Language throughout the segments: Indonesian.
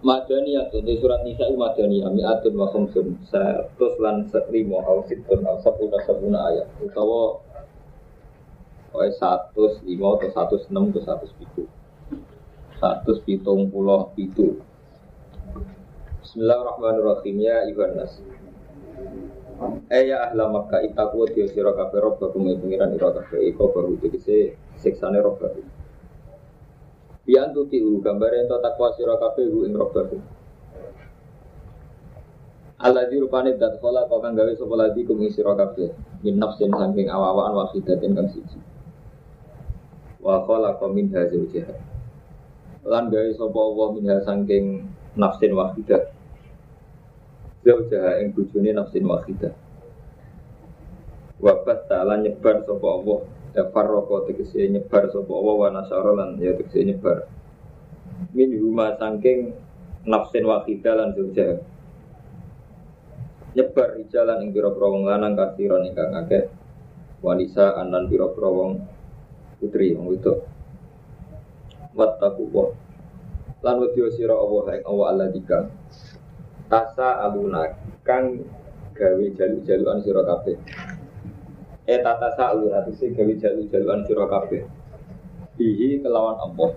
Madaniyah tuh di surat Nisa itu Madaniyah mi'atun wa khamsun terus lan serimo au situn au sepuluh sepuluh ayat. Utawa Pokoknya satu lima atau satu enam atau satu pitu satu pitung pulau pitu Bismillahirrahmanirrahim ya Iwan Nas. Eh ya ahla Makkah itaku dia sira kabeh rob bakum pengiran ira kabeh iko baru tegese siksane rob bakum Bian tuti u gambar ento takwa sira kabeh u ing di rupane dat kala kau kang gawe sapa lagi kum sira kabeh. Min nafsin saking awawan wahidatin kang siji. Wa kau min hazil jihad. Lan gawe sapa Allah min saking nafsin wahidah. Zaujaha ing bojone nafsin wahidah. Wabat ta'ala nyebar sapa Allah farroko tegese nyebar sapa Allah wa nasara lan ya tegese nyebar. Min huma saking nafsin wahidah lan zauja nyebar jalan ing pira-pira wong lanang kasiron ingkang akeh. Wanisa anan pira-pira putri wong wedok. Wattaqu wa. Lan wedya sira Allah ing Allah dika tasa aluna kang gawe jalu-jaluan sira kabeh Eh tata hati si gawi jalu-jaluan sira kabeh. Bihi kelawan Allah.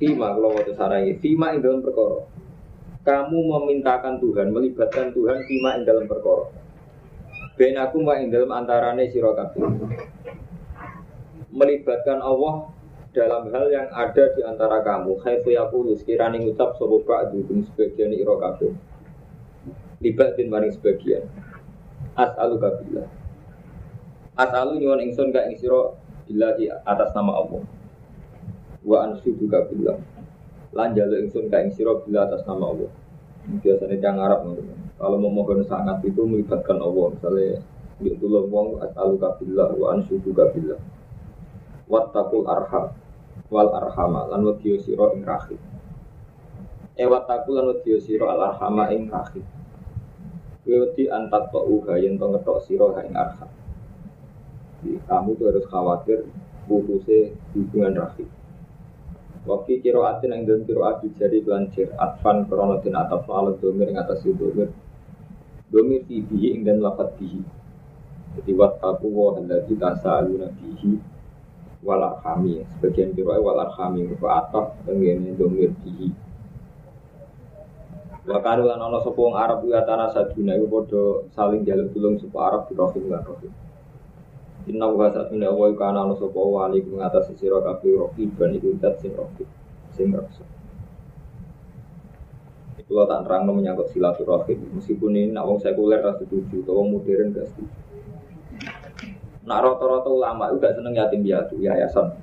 Fima kalau waktu sarangi, Fima ing dalam perkara. Kamu memintakan Tuhan, melibatkan Tuhan Fima ing dalam perkara. Ben aku ma ing dalam antarane sira kabeh. Melibatkan Allah dalam hal yang ada di antara kamu. Khaifu yaqulu sekiranya ngucap sapa ba'du sebagian ira kabeh. Libatin maring sebagian as'alu kabillah as'alu nyuwun ingsun ka ing sira billahi atas nama Allah. Wa ansudu kabillah lan jalu ingsun ka ing sira bila atas nama Allah. Biasanya yang Arab kalau memohon sangat itu melibatkan Allah. Misalnya untuk tulung wong as'alu kabillah wa ansudu kabillah wattaqul arham wal arhama lan wadiyo sira ing rahim e wattaqul lan wadiyo sira al arhama ing rahim Wati antat kau yen to ngetok siro ing arha. Kamu tuh harus khawatir putusnya hubungan rahim. Waktu kiro atin yang dalam kiro ati jadi belancir atfan krono tin ataf alat domir yang atas domir domir fi bihi ing dan lafat bihi. Jadi wattaku wa alladzi tasaaluna bihi wal arhami. Sebagian kiro wal arhami rupa ataf ngene domir bihi. Wa kanu lan ana sapa wong Arab ya tanah saduna iku padha saling jaluk tulung sapa Arab di rahim lan rahim. Inna wa satuna wa kana ana sapa wali ing atas sira kabeh rahim ban iku dat sing rahim sing raksa. Kalau tak terang menyangkut silaturahim, meskipun ini nak wong sekuler rasa setuju, atau wong modern gak setuju. Nak rata-rata ulama itu gak seneng yatim piatu, yayasan.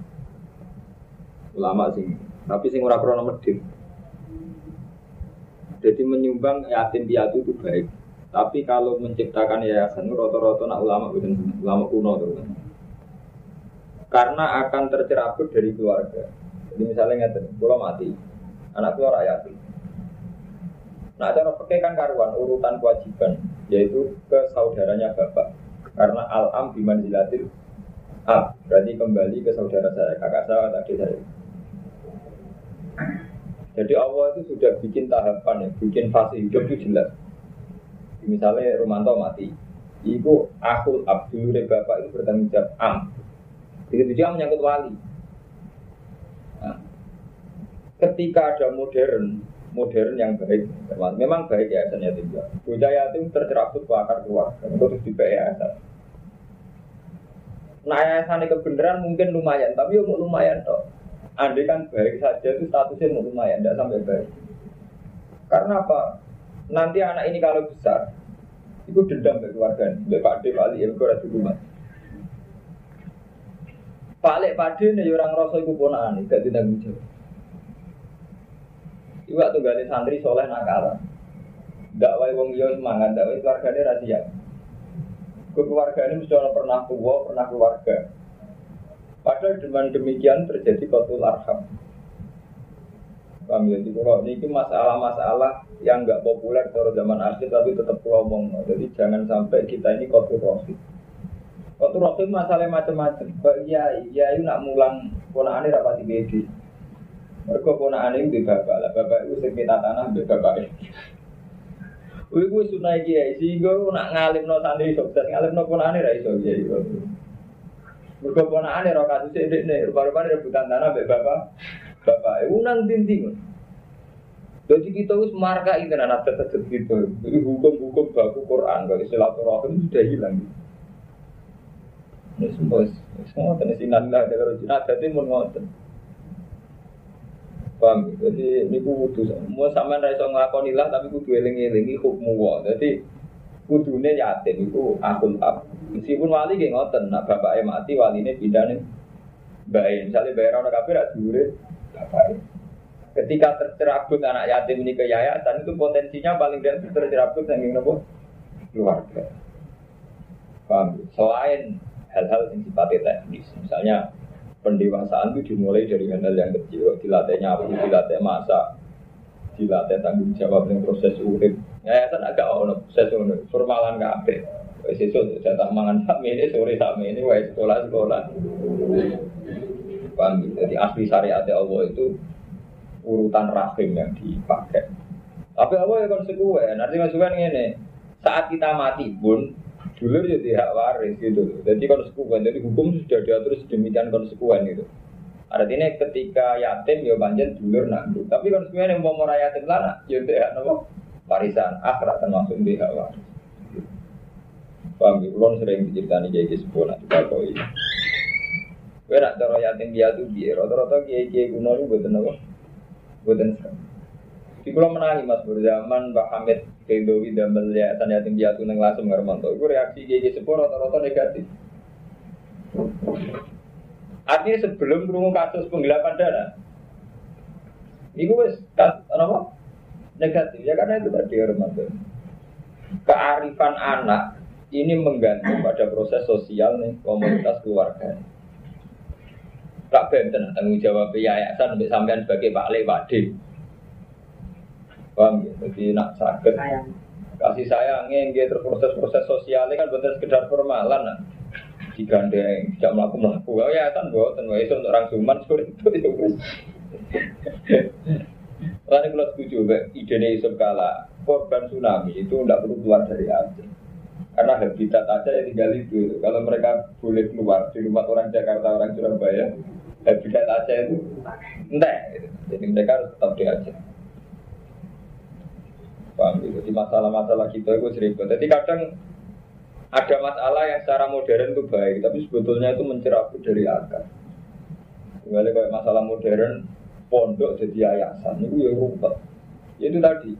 Ulama sing, tapi sing ora krono medhit. Jadi menyumbang yatim piatu itu baik. Tapi kalau menciptakan yayasan rata-rata nak ulama ulama kuno tuh. Karena akan tercerabut dari keluarga. Jadi misalnya kalau mati, anak keluar yatim. Nah, cara pakai kan karuan urutan kewajiban, yaitu ke saudaranya bapak. Karena al-am bimanzilatil ab, berarti kembali ke saudara saya, kakak saya, adik saya. Jadi Allah itu sudah bikin tahapan ya, bikin fase hidup itu jelas. Misalnya Romanto mati, ibu aku Abdul bapak itu bertanggung jawab am. Begitu dia menyangkut wali. Nah, ketika ada modern, modern yang baik, memang baik ya yatim piatu. Bocah yatim tercerabut ke akar keluarga, terus di yayasan. Nah yayasan kebenaran mungkin lumayan, tapi ya lumayan toh. Andai kan baik saja itu statusnya lumayan, tidak sampai baik. Karena apa? Nanti anak ini kalau besar, itu dendam ke keluarga. Mbak Pak De, Pak Ali, ya rasa rumah. Pak Lek Pak De, ini orang rasa itu ponaan, tidak jawab. Iwa tuh gali santri soleh nakal. Dakwai wong yo semangat, dakwai keluarganya rahasia. Keluarga ini mesti pernah tua, pernah keluarga. Padahal dengan demikian terjadi kotul arham. Kami ya, kalau ini masalah-masalah yang nggak populer kalau zaman akhir tapi tetap ngomong. Jadi jangan sampai kita ini kotul rohim. Kotul rohim masalah macam-macam. Ya, ya ini nak mulang ponaan ini rapati bedi. Mereka ponakane di bapak lah, bapak itu sekitar tanah di bapak Wih, gue sunai kiai, sehingga nak ngalim no santri sukses, ngalim no ponakane ra iso kiai. Mereka ponakane kasus ini, nih, rupa-rupa rebutan tanah di bapak, bapak, unang tinting. Jadi kita harus marka itu anak tetap gitu. Jadi hukum-hukum baku Quran, kalau silaturahim sudah hilang. Ini semua, semua tenis inallah dari Cina, jadi mau ngotot. Paham? Jadi ini ku kudu, mau sama raiso ngelakoni lah, tapi kudu eling-elingi hukum wa. Jadi kudunya yatim itu akul ab. Meskipun wali gak ngoten, nah bapaknya mati, wali ini pindah. Baik, misalnya bayar orang kafir, ada bapaknya. Ketika tercerabut anak yatim ini ke yayasan itu potensinya paling tidak tercerabut yang nopo keluarga. Paham? Selain hal-hal yang sifatnya teknis, misalnya pendewasaan itu dimulai dari hal-hal yang kecil, dilatih nyapu, dilatih masak, dilatih tanggung jawab dengan proses urip. Yayasan agak ono urip, formalan kabeh. Wes esuk jatah mangan sak ini sore sak ini wes sekolah sekolah. Paham? Jadi asli syariat Allah itu urutan rahim yang dipakai. Tapi apa ya konsekuen? Artinya konsekuen ini saat kita mati pun dulu ya tidak waris gitu. Jadi konsekuen, jadi hukum sudah diatur sedemikian konsekuen gitu. Artinya ketika yatim ya banjir dulur nandu. Tapi konsekuen yang mau merah yatim lana, ya tidak nopo warisan akhirat termasuk tidak waris. Paham ya? Kulon sering diceritani jadi sebuah nanti kalau ini. Gue nak cara yatim piatu biar rata-rata kiai kiai kuno ini buat nopo Buatan Di kalau menangi mas berzaman Pak Hamid Kedowi dan melihat tanda yatim piatu neng lasem ngarmanto. Itu reaksi gigi sepuluh rata-rata negatif. Artinya sebelum kerungu kasus penggelapan dana, itu wes apa? Negatif ya karena itu tadi Armanto. Kearifan anak ini menggantung pada proses sosial nih komunitas keluarga. Tak benten tanggung jawab yayasan untuk sampean sebagai Pak Le Pak D. Paham ya? Jadi nak sakit. Kasih sayangnya yang terus proses-proses sosialnya kan bener sekedar formalan nah. Digandeng, tidak melakukan melaku. Oh ya kan itu untuk orang Suman seperti itu itu. Lalu kalau setuju, ide Yusuf Kala korban tsunami itu tidak perlu keluar dari Aceh karena habitat aja yang tinggal itu. Kalau mereka boleh keluar di rumah orang Jakarta, orang Surabaya, habitat aja itu entah. Jadi mereka harus tetap di Aceh. Paham gitu. Jadi masalah-masalah kita itu sering. Jadi kadang ada masalah yang secara modern itu baik, tapi sebetulnya itu mencerabut dari akar. Kembali kayak masalah modern, pondok jadi yayasan, itu ya rumput. Itu tadi,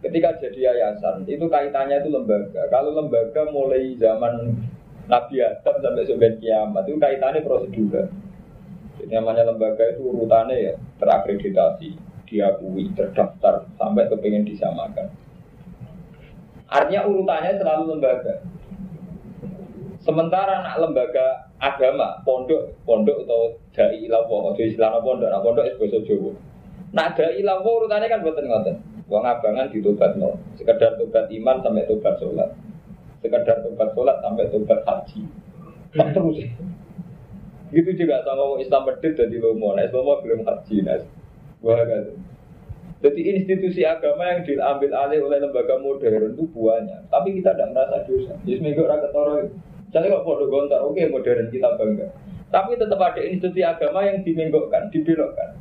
Ketika jadi yayasan, itu kaitannya itu lembaga. Kalau lembaga mulai zaman Nabi Adam sampai sampai kiamat, itu kaitannya prosedur. Jadi namanya lembaga itu urutannya ya terakreditasi, diakui, terdaftar, sampai kepengen disamakan. Artinya urutannya selalu lembaga. Sementara anak lembaga agama, pondok, pondok atau dai ilawo, atau istilah pondok, nah pondok itu bahasa Jawa. Nah dai ilawo urutannya kan buatan ngoten. Uang abangan ditobat no. Sekedar tobat iman sampai tobat sholat. Sekedar tobat sholat sampai tobat haji. Tak terus. Gitu juga sama Islam medit jadi lomo. Nah, Islam belum haji. Nah, wah kan. Jadi institusi agama yang diambil alih oleh lembaga modern itu buahnya. Tapi kita tidak merasa dosa. Jadi seminggu orang ketoro. Jadi kok bodoh gontar, oke modern kita bangga. Tapi tetap ada institusi agama yang dimenggokkan, dibelokkan.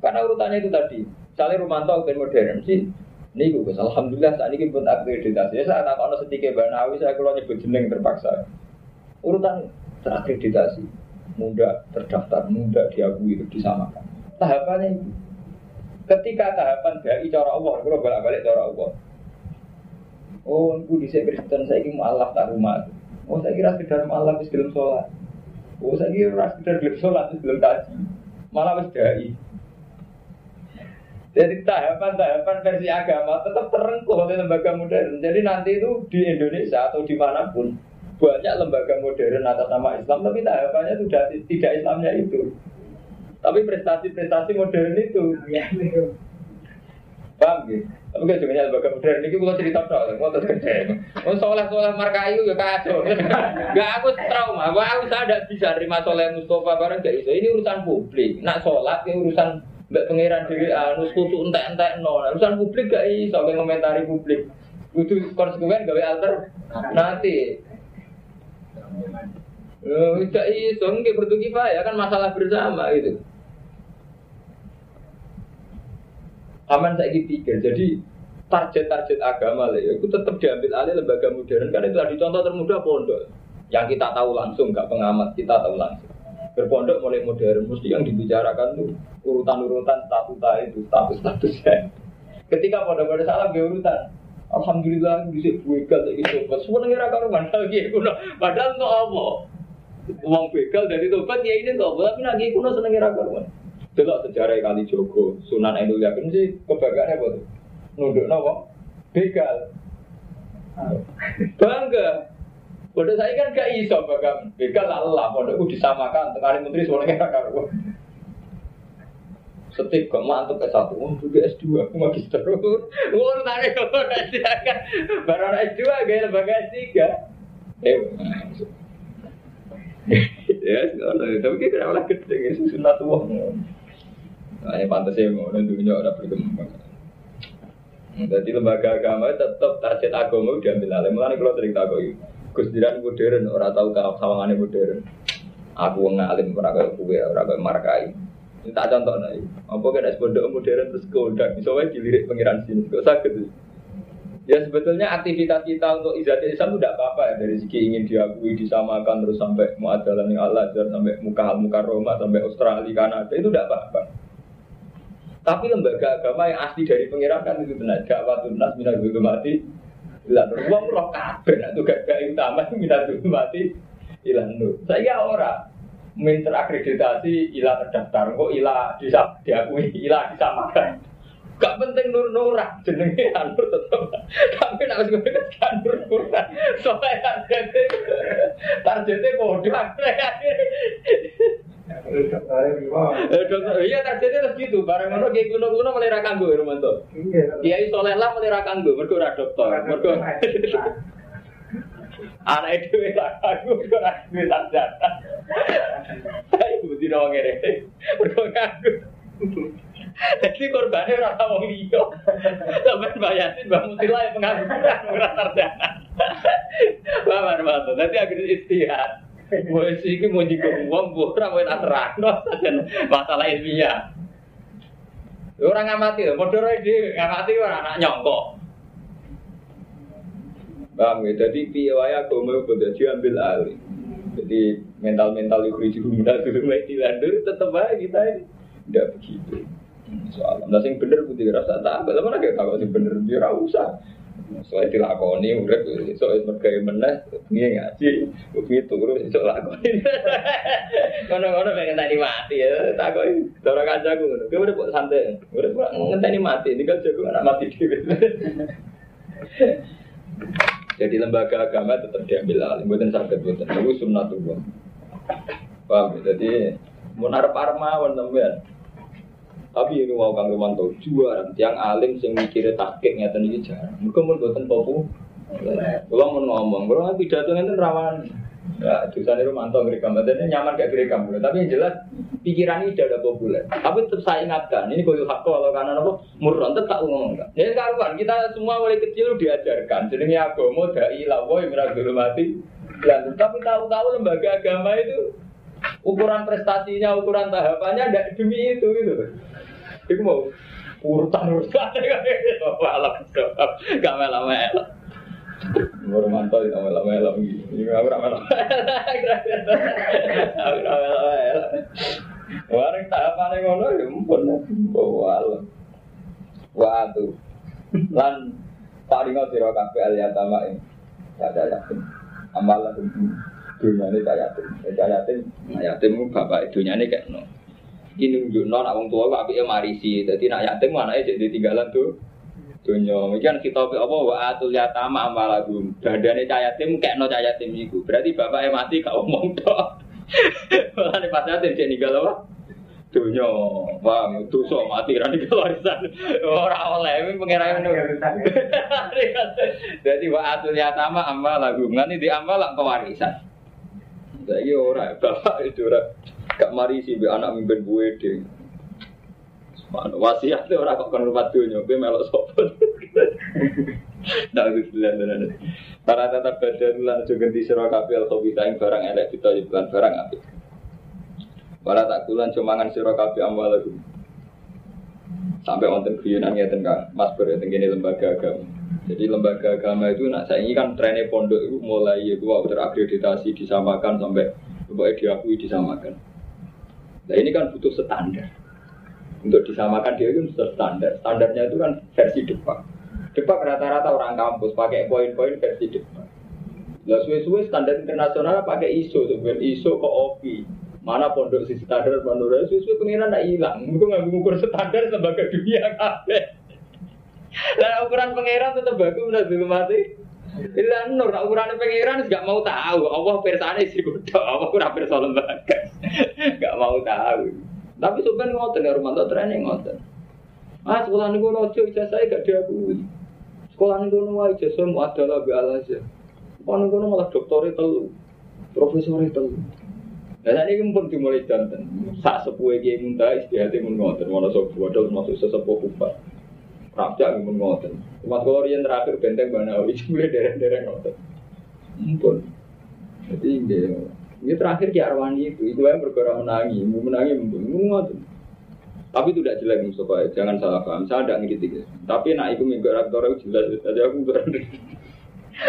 Karena urutannya itu tadi. Misalnya Romanto ben modern sih, ini gue alhamdulillah saat ini pun akreditasi. Ya saat aku sedikit banawi saya kalau nyebut jeneng terpaksa. Urutan terakreditasi, muda terdaftar, muda diakui disamakan. Tahapannya itu. Ketika tahapan dari cara Allah, kalau balik balik cara Allah. Oh, aku di saya Kristen saya ingin Allah tak rumah. Oh, saya kira sekedar Allah di sebelum sholat. Oh, saya kira sekedar belum sholat sebelum kaji. Malah wis. Jadi tahapan-tahapan versi agama tetap terengkuh oleh lembaga modern. Jadi nanti itu di Indonesia atau di mana pun banyak lembaga modern atas nama Islam, tapi tahapannya sudah tidak Islamnya itu. Tapi prestasi-prestasi modern itu. Paham gitu? Tapi kan juga lembaga modern ini kalau cerita dong, mau terus kerja. Mau soleh soleh markayu ya kacau. Gak aku trauma, aku saya tidak bisa terima soleh Mustafa bareng gak itu. Ini urusan publik. Nak sholat ya urusan Mbak pangeran dhewe anu kudu entek-entek no. Urusan publik gak iso komentari publik. Kudu konsekuen gawe alter nanti. Eh, tidak iso nggih bertuki kan masalah bersama gitu. Aman saya pikir, jadi target-target agama lah ya, itu tetap diambil alih lembaga modern kan itu tadi contoh termudah pondok yang kita tahu langsung, nggak pengamat kita tahu langsung. Berpondok mulai modern, mesti yang dibicarakan tuh urutan-urutan statuta itu, status-statusnya. Ketika pondok-pondok salah, urutan. Alhamdulillah bisa begal lagi coba. Semua ngira karuan lagi kuno. Padahal untuk apa? Uang begal dari tobat ya ini tuh. Tapi lagi kuno seneng ngira karuan. Delok sejarah kali Joko, Sunan Ainul Yakin sih kebanggaan apa tuh? Nunduk nopo? Begal. Bangga. Bodoh saya kan gak iso bagang begal Allah, bodohku disamakan. Tengah menteri soalnya ngira karuan. Setik kok mantep S1, oh juga S2, aku magister. Urutannya kok S3 kan, baru S2 gaya lembaga S3. Eh, ya, tapi kita kenapa gede, sunat uang. Nah, yang pantas ya, mau dunia orang berkembang. Jadi lembaga agama tetap target agama diambil alih. Mulanya kalau sering takut, Gus Diran modern, orang tahu kalau sawangannya modern. Aku ngalim, orang kayak kue, orang kayak markai. Ini tak contoh nih. Apa kan es pondok modern terus kodak, misalnya dilirik pengiran sini, kok sakit. Ya sebetulnya aktivitas kita untuk izat Islam itu tidak apa-apa ya dari segi ingin diakui, disamakan terus sampai muadalah yang Allah sampai muka muka Roma sampai Australia Kanada itu tidak apa-apa. Tapi lembaga agama yang asli dari pengiran kan itu benar. Dakwah tunas minat dulu mati ilan uang roh kabeh itu gak gak utama minat dulu mati ilan nur. Saya orang min terakreditasi ilah terdaftar. Kok ilah bisa diakui ilah disamakan gak penting nur nurah jenenge anur tetep tapi nak wis ngene kan nur nurah soalnya targetnya targetnya kode Iya targetnya terus gitu, barang ngono kayak kuno kuno melera kanggo Romanto. Iya, soleh lah melera kanggo, mereka ora dokter, mereka Anak itu lah aku ora duwe sarjana. Ibu tidak wong ngene. Mergo ngaku. Jadi korbannya rasa wong liya. Sampai bayarin Mbak Mutila yang pengangguran ora sarjana. Paham Mas? Nanti akhirnya istihad. Wes iki mau jiko wong ora tak terangno sajen masalah ilmiah. Orang ngamati, modal dhewe ngamati ora anak nyongkok. Ya? Jadi piye wae agama kudu diambil alih. Jadi mental-mental yang kritik minta dulu di landur tetap aja kita ini tidak begitu. Soalnya, nah sing bener putih rasa tak, tapi lagi kalau sing bener dia ora usah. Soalnya dilakoni, udah soalnya sebagai meneh, dia ngaji, begitu turun soal lakoni. Kono-kono pengen tadi mati ya, tak cara kancaku ngono. Kowe udah kok santai, udah ngenteni mati, ini kan jago anak mati dhewe. Jadi lembaga agama tetap diambil alih, buatan sakit buatan. Itu sunnatullah. Paham? Ya? Jadi munar parmawan teman. Tapi ini mau kang Romanto juara, tiang alim sing mikirnya takik ngeten iki jarang. Muga mun boten popo. Kalau mau ngomong, kalau nggak pidato ngeten rawan. Ya, jurusan itu mantap gerekam, ini nyaman kayak gerekam. Tapi yang jelas pikiran ini sudah populer. Tapi tetap saya ingatkan, ini kalau hak kalau karena apa murron tetap ngomong enggak. Jadi karuan kita semua mulai kecil diajarkan. Jadi agama dai lawo yang mati. Dan tapi tahu-tahu lembaga agama itu ukuran prestasinya, ukuran tahapannya tidak demi itu gitu. Itu mau urutan-urutan Walau gak melah-melah. Baru mantau di nama lama lama gitu. Ini aku ramai lama. Aku ramai lama. Warung tahapan yang ngono ya mumpun. Bawa Waduh. Lan paling ngau siro kafe aliyatama ini. Ada yakin. Amalan dunia ini tak yakin. Tak yakin. Yakin bapak dunia ini kayak no. Ini nunjuk non awang tua aku marisi. Jadi nak yatim mana aja jadi tinggalan tuh dunia. Mungkin kita apa wa atul yatama amalagum. Dadane cah yatim kayak no cah yatim iku. Berarti bapaknya mati gak omong tok. Malah pas yatim jadi ninggal apa? Dunia, bang, so mati rani ke warisan. Orang oleh ini pengiran itu. Jadi wa atul yatama amalagum. Nanti di amal ke Jadi orang bapak itu orang gak mari sih anak mimpin gue deh. Mana wasiat ora kok kon rupat dunya, kowe melok sapa. Nah, itu tenan. Para tetap badan lan aja ganti sira kabeh al khabitha ing barang elek ditoyo lan barang apik. Para tak kulan cumangan sira kabeh amwal Sampai wonten guyonan ngeten Kang, Mas Ber teng lembaga agama. Jadi lembaga agama itu nak saya ini kan trennya pondok itu mulai ya gua terakreditasi disamakan sampai pokoknya diakui disamakan. Nah ini kan butuh standar. Untuk disamakan dia itu standar. Standarnya itu kan versi depan. Depan rata-rata orang kampus pakai poin-poin versi depan. Nah suwe-suwe standar internasional pakai ISO, sebenarnya ISO ke OPI. Mana pondok sisi standar menurut suwe-suwe pengiran tidak hilang. Itu nggak mengukur standar sebagai dunia kafe. Lah ukuran pangeran tetap bagus udah dulu mati. Ila nur ukuran pangeran gak mau tahu. Allah persane sih kudu. Allah kurang perso lembaga. Gak mau tahu. Tapi sebenarnya ngoten ya Romanto training ngoten. Ah sekolah niku nojo ijazah gak diakui. Sekolah niku nopo ijazah mu adalah be alaja. Sekolah niku malah doktornya telu, profesornya telu. Dan ini pun dimulai danten. Sak sepuhe kiai muntah istihati mun ngoten. Mana sok bodol masuk sesepuh kupat. Raja nggak ngoten. Mas kalau yang terakhir benteng? Itu mulai dereng-dereng ngoten. Ampun. Jadi ini ini terakhir di Arwani itu, itu yang bergerak menangi, mau menangi, mau Tapi itu tidak jelek Mustafa, jangan salah paham. Saya tidak ngerti Tapi nak itu minggu rektor itu jelas. Jadi aku berani.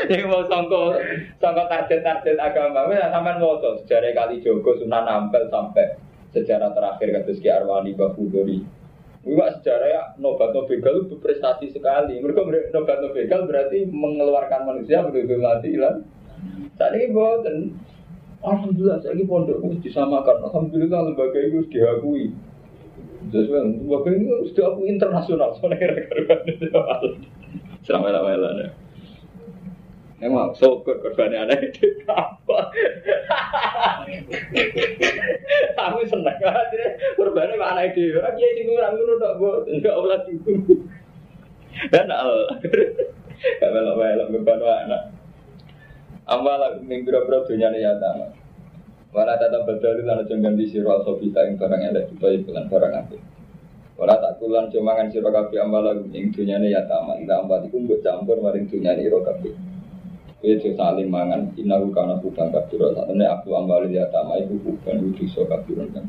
Ini mau sangko sangko target-target agama. Wes sampean moto sejarah kali Joko Sunan Ampel sampai sejarah terakhir kata Ki Arwani Bakudori. Juga sejarah ya Nobat Nobegal itu prestasi sekali. Mereka Nobat Nobegal berarti mengeluarkan manusia betul-betul mati lah. Saat ini buatan Alhamdulillah saya ini pondok harus disamakan. Alhamdulillah lembaga itu diakui. Sesuai lembaga ini harus diakui internasional. Soalnya kira-kira Selama-lama Emang sokor korbannya anak itu apa? Aku seneng aja korbannya mana itu? Orang dia sih kurang dulu tak buat enggak olah itu. Dan al, gak melok-melok beban anak. Amala ning biro-biro dunyane ya tama. Wala tata badal lan aja ganti sira sofita ing barang elek utawa iklan barang apik. Wala tak kulan cumangan sira kabeh amala ing dunyane ya tama. Ila ambat iku mbok campur maring dunyane ira kabeh. Itu saling mangan inahu kana bukan kabiro satene aku ambal ya tama iku bukan wudu so kabiro kan.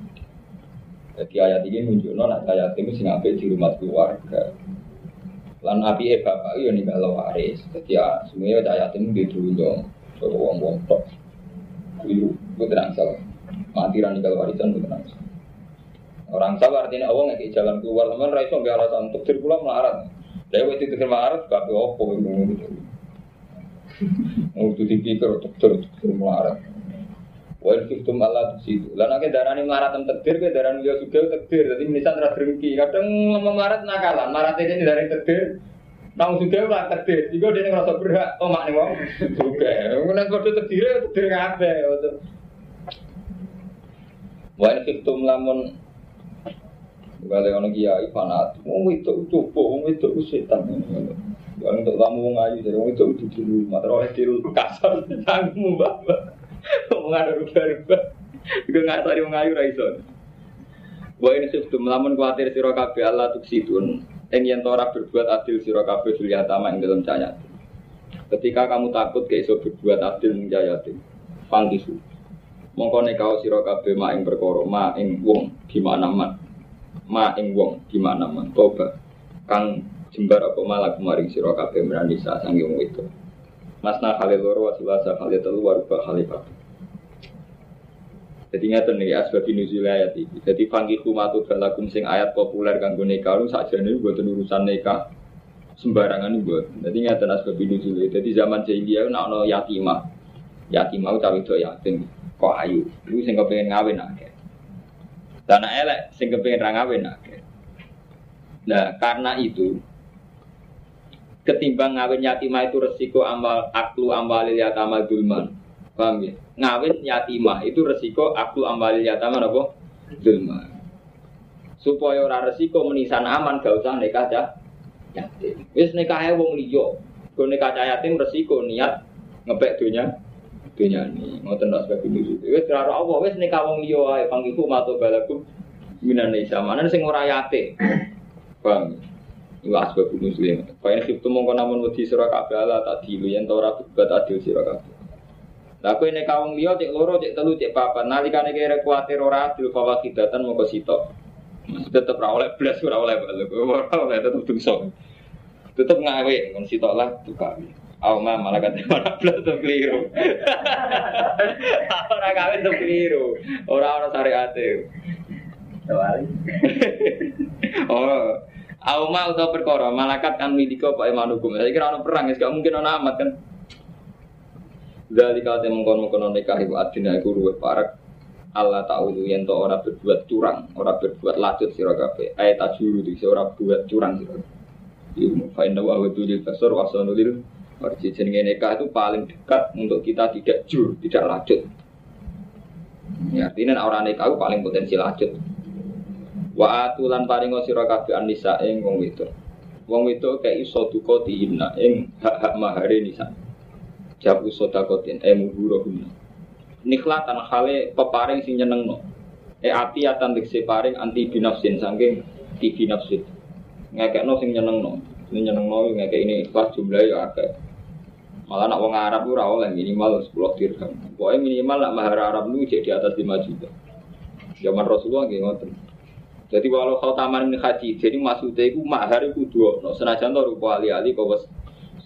Jadi ayat ini menunjukkan nak ayat ini sing di rumah keluarga. Lan api e bapak yo nih kalau waris. Jadi ya semuanya ayat ini ditulung Kalau wong-wong tok. Itu gue terang salah. Mati rani kalau warisan gue salah. Orang salah artinya Allah nggak jalan keluar teman raiso nggak alasan untuk pulang melarat. Dewa itu melarat gak be opo gitu. Mau itu dipikir untuk terus melarat. Wal fitum Allah di situ. Lah nek darani melarat tem tekdir ke darani yo juga tekdir. Dadi misal ra drengki. Kadang melarat nakalan. Melarat ini dari tekdir. Nang juga lah terdir, juga dia ngerasa berhak, oh mak nih wong juga. Kemudian kode terdir, terdir ngabe. Wah ini fiktum lamun Gale ono kiai fanat, wong itu coba, wong itu setan. Wong untuk kamu wong ayu, jadi wong itu itu dulu, matro es dulu kasar, tanggung bapak. Wong ada rubah-rubah, nggak tadi wong ayu. Wah ini fiktum lamun khawatir siro kabe Allah tuksitun, Eng yen tora berbuat adil sira kabeh fil yatama ing cayat. Ketika kamu takut ke iso berbuat adil ning cayate. Pangkisu. Mongko nekao sira kabeh mak ing perkara ma ing wong gimana man. Ma ing wong gimana man. Toba. Kang jembar apa malah kemarin sira kabeh merani sa sange wong itu. Masna kali loro wasilasa kali telu waruba kali papat. Jadi ngeten nih asbab nuzul ayat ini. Jadi fangki kumatu balakum sing ayat populer kanggo nikah lu nih buat urusan nikah sembarangan buat. Jadi ngeten asbab nuzul. Jadi zaman jahiliyah nak no yatimah. Yatimah cawe itu yatim kok ayu. Iku sing kepengen ngawin akeh. Dan elek sing kepengen ra ngawin akeh. Nah, karena itu ketimbang ngawin yatimah itu resiko amal aklu amalil yatama dulman. Paham ya? ngawin yatimah itu resiko aku ambil yatimah apa? Zulma. Supaya ora resiko menisan aman gak usah nikah cah yatim. Wis nikah wong liya. Go nikah yatim resiko niat ngepek dunia dunia ini ngoten ndak sebab ini. Wis ora Allah wis nikah wong liya ae pangiku mato balaku minan nisa mana sing ora yate. Paham? Iku asbab muslim. Kaya nek mongko namun wedi sira kabeh ala tak dilu yen ta ora berbuat adil sira kabeh. Lah kowe nek kaum liya cek loro cek telu cek papat nalikane kira kuwatir ora adil fawa kidatan mongko sitok. Tetep ora oleh blas ora oleh balik. Ora oleh tetep dosa. Tetep ngawe kon sitok lah tukang. Auma malaikat ora blas to keliru. Ora kawin to keliru. Ora ana syariate. Oh, Auma utawa perkara malaikat kan milika Pak Iman hukum. Saya kira perang, gak mungkin ana amat kan. Dari kate mengkon-mengkon nikah iku adina iku ruwet parak Allah ta'ulu yang to ora berbuat curang, ora berbuat lacut sira kabeh. Ayat tajuru iki ora buat curang sira. Iku fa inna wa wadul basar wa sanulil Arti jenenge nikah itu paling dekat untuk kita tidak jur, tidak lacut. Ya, artinya orang nikah itu paling potensi lacut. Wa atulan paringo sira kabeh anisa ing wong wedok. Wong wedok iso duka diinna ing hak-hak mahare nisa. Jabu sodakotin emu burohuna. Nikhlatan hale peparing sing nyenengno. E ati atan dikse paring anti binafsin saking ti binafsin. Ngekekno sing nyenengno. Sing nyenengno ngekek ini ikhlas jumlahe ya akeh. Malah nak wong Arab ora oleh minimal 10 dirham. Pokoknya minimal nak mahar Arab lu jadi di atas 5 juta. Zaman Rasulullah nggih ngoten. Jadi walau kau taman ini haji, jadi maksudnya itu mahar itu dua. No, senajan tuh rupa ali-ali kau bos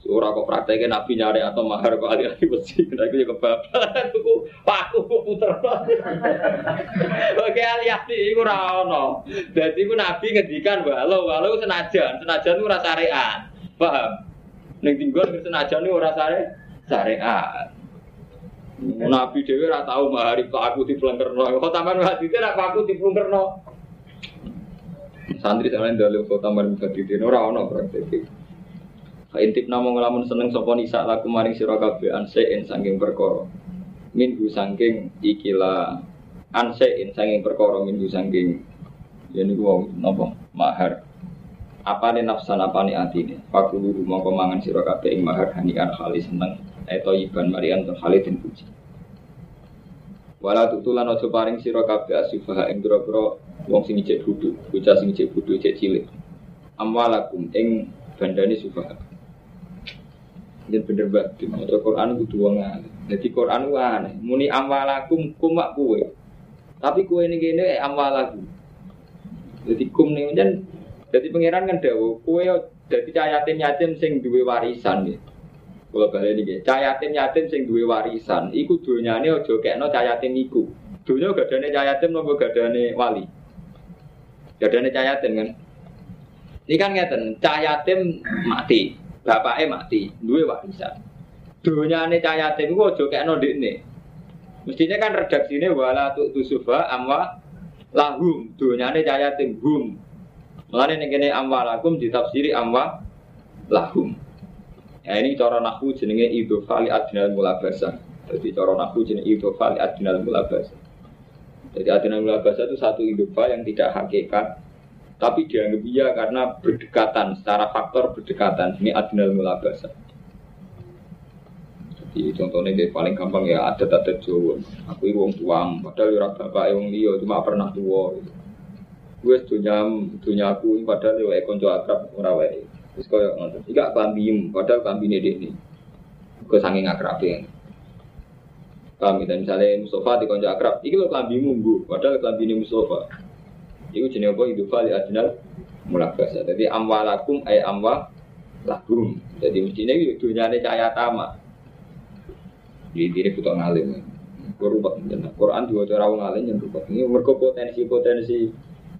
Ora kok prakteknya nabi nyari atau mahar kok ali-ali mesti Nah itu juga bapak Aku paku puter Oke ali-ali itu rano Jadi itu nabi ngedikan walau walau senajan Senajan itu rasa syariat Paham? Neng tinggal senajan itu rasa syariat Nabi Dewi ora mahari aku dipelengkerno. Kok taman hati itu aku dipelengkerno. Santri sama yang dalil kota maring badidin ora ono praktek. Fa intip namung ngelamun seneng sapa nisa laku maring sira kabeh ansein saking perkara. Minggu saking ikila ansein saking perkara minggu saking yen iku wong napa mahar. Apa nih nafsan apa nih atine? Fakulu mongko mangan sira kabeh ing mahar hanian kali seneng. Eto iban marian kali den puji. Wala tutulan ojo paring sira kabeh asifaha ing pira-pira wong sing cek bodho, bocah sing cek bodho cek cilik. Amwalakum ing bandane sufaha. Yen bener banget, maca Quran kudu wong alim. Dadi Quran ku aneh, muni amwalakum kumak kuwe. Tapi kuwe ini kene amwalakum. Jadi kum nih jan jadi pangeran kan dawo kue jadi cah yatim yatim sing duwe warisan ya. Kalau balik ini cah yatim yatim sing duwe warisan, iku dunyane ojo kekno cah yatim iku. Dunya gadane cah yatim nopo gadane wali. Gadane cah yatim kan. Ini kan ngeten, cah yatim mati, bapaknya mati, duwe warisan. Dunyane cah yatim iku ojo kekno ndekne. Mestinya kan redaksine wala tu tusufa amwa lahum dunyane cah yatim hum Mulane ning kene amwalakum ditafsiri amwa lahum. Ya ini cara nahu jenenge idhofa li adnal mulabasa. Jadi cara nahu jenenge idhofa li adnal mulabasa. Jadi adnal mulabasa itu satu idhofa yang tidak hakikat tapi dianggap iya karena berdekatan secara faktor berdekatan ini adnal mulabasa. Jadi contohnya kayak paling gampang ya ada tata Jawa. Aku wong tuang, padahal ora bapak wong liya cuma pernah tua. Gitu gue dunia dunia aku padahal yo konco akrab ora wis koyo ngoten. Iki kambim padahal kambine ini gue saking akrab ya? Kami dan misalnya Mustafa di konco akrab iki lo kambimu bu. Padahal kambine Mustafa. Itu jenis apa? Hidup kali adinal mulakasa. Jadi amwalakum ay amwa lakum. Jadi mestinya itu dunia ini cahaya tama. Jadi ini butuh ngalim. Quran juga cara ngalim yang berubah ini mereka potensi potensi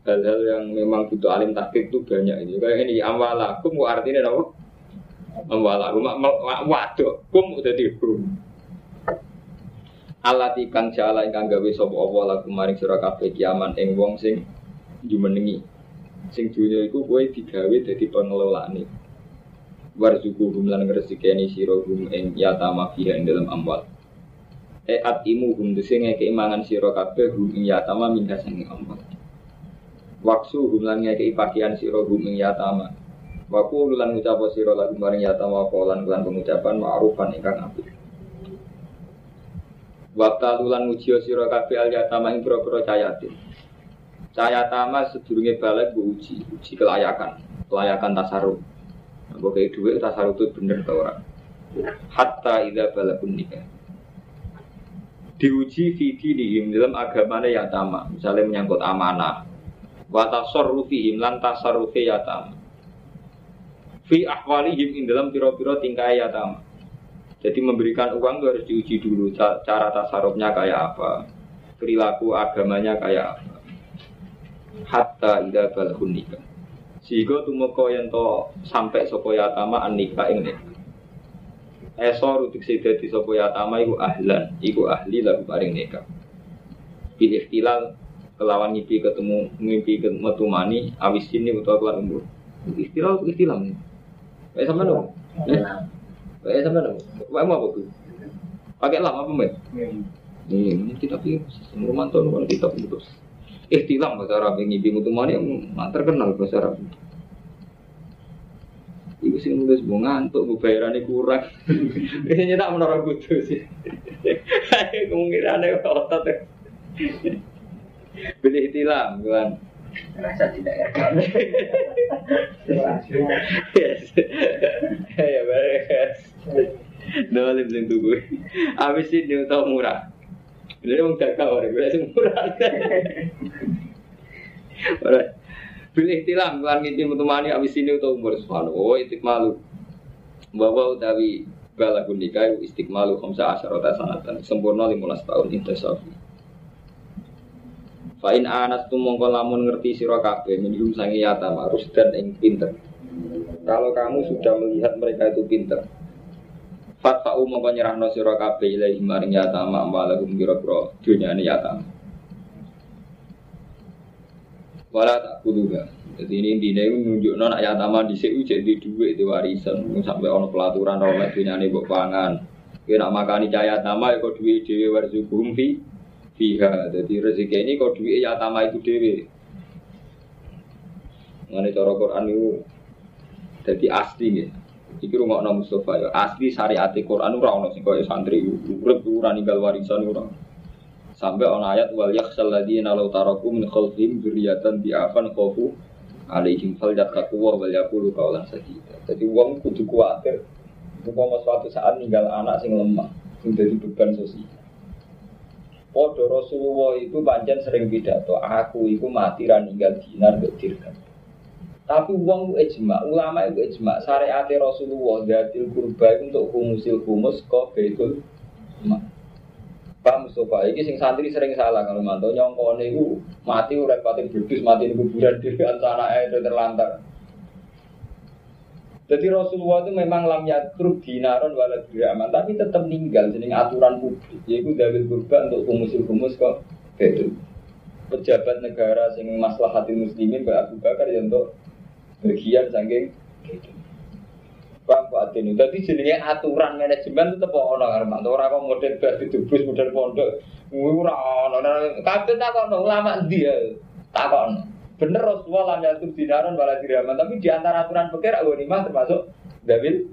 hal-hal yang memang butuh alim takdir itu banyak ini. Kayak ini amwalakum artinya apa? Amwalakum waduh kum udah dihum. Alati kang jala ingkang gawe sapa apa lagu maring sira kabeh kiaman ing wong sing jumenengi. Sing dunya iku kowe digawe dadi pengelolaane. Warzukuhum lan ngresikeni sira hum ing yatama fiha ing dalam amwal. E atimu hum dese ngeke mangan sira kabeh hum ing yatama sing amwal. Waksu humlan ngekei pakaian siro huming yatama. Waku lulan ngucap siro lagu maring yatama kolan kelan pengucapan ma'rufan ingkang apik. Wakta lulan ngujio siro kafe al yatama ing pura-pura cayatin. Cahaya tama sedurunge balik gue uji, uji kelayakan, kelayakan tasaruf. Nah, kayak duit tasaruf itu bener tau orang. Hatta ida balakun nikah. Diuji vidi dihim dalam agamanya ya tama, misalnya menyangkut amanah. Watasor rufihim lan tasarrufi ya tama. Fi ahwalihim in dalam piro-piro tingkah ya tama. Jadi memberikan uang itu harus diuji dulu cara tasarufnya kayak apa, perilaku agamanya kayak apa hatta ida balahun nikah. Sehingga tumeka yen to sampai sapa yatama an nikah ing nikah. Esor utik dadi sapa yatama iku ahlan, iku ahli lagu paring nikah. Bil ikhtilal kelawan mimpi ketemu mimpi metu mani awis sini utawa kelar umur. Ikhtilal ikhtilal. Kayak sama dong. Kayak sama dong. Kayak mau apa tuh? Pakai lama apa, Mbak? Ini kita pikir rumah tuh kita pikir Ikhtilam bahasa Arab yang ngibi mutumani yang terkenal bahasa Arab. Ibu sih nulis mau ngantuk, mau bayarannya kurang. Ini tak menara kudu sih. Kemungkinannya otot. Beli ikhtilam, kan? Rasa tidak ya. Yes. Ya beres. Dolim sing tuku. Abis ini tau murah. Jadi orang dagang orang gue sing murah. Ora. Pilih tilam kan ngimpi mutumani abis ini untuk umur semanu. Oh itik malu. Bahwa utawi bala nikah istiqmalu khamsa asyarata sanatan sempurna 15 tahun intisafi. Fa'in anas tu mongko lamun ngerti sira kabeh minum sangi yata marus dan ing pinter. Kalau kamu sudah melihat mereka itu pinter, Fatfa'u mongko nyerahno sira kabeh ilahi maring yatama amwalahum kira-kira dunyane yatama. Wala tak kuduga. Jadi ini intinya itu nunjukno nak yatama di sini jadi duit di warisan sampai ono pelaturan oleh dunyane mbok pangan. Nak makani cahaya yatama ya kok duit dhewe warzukum fi fiha. Jadi rezeki ini kok duit yatama itu dhewe. Mengenai cara Quran itu jadi asli gitu. Iki rumah nama Mustafa ya asli syariat Quran ora ono sing koyo santri urip ora ninggal warisan ora. Sampai ono ayat wal yakhsal ladina law taraku min khalfihim dzurriyyatan di'afan khafu alaihim fal yattaqu wa wal yaqulu qawlan sadida. Jadi wong kudu kuwatir. Umpama suatu saat ninggal anak sing lemah, sing dadi beban sosial. Podo Rasulullah itu panjang sering pidato, aku itu mati ra ninggal dinar dirham. Tapi uang ijma, ulama itu ijma. Syariat Rasulullah datil kurba untuk humusil humus kok betul. Pak Mustafa, ini sing santri sering salah kalau mantau nyongkone itu mati udah pati berdus mati di kuburan di antara air terlantar. Jadi Rasulullah itu memang lam yatrub dinaron wala dirhaman, tapi tetap meninggal jadi aturan publik. Yaitu dalil kurban untuk humusil humus kok betul. Pejabat negara sing maslahati muslimin Mbak Abu Bakar ya untuk bagian saking Paham Pak Adin, jadi jenisnya aturan manajemen tetap ono karena orang kok model bas itu bus model pondok, ora ono, kabeh tak ulama dia, tak ono. Bener Rasulullah lam yatur dinaron wala diraman, tapi di antara aturan pikir mah termasuk dabil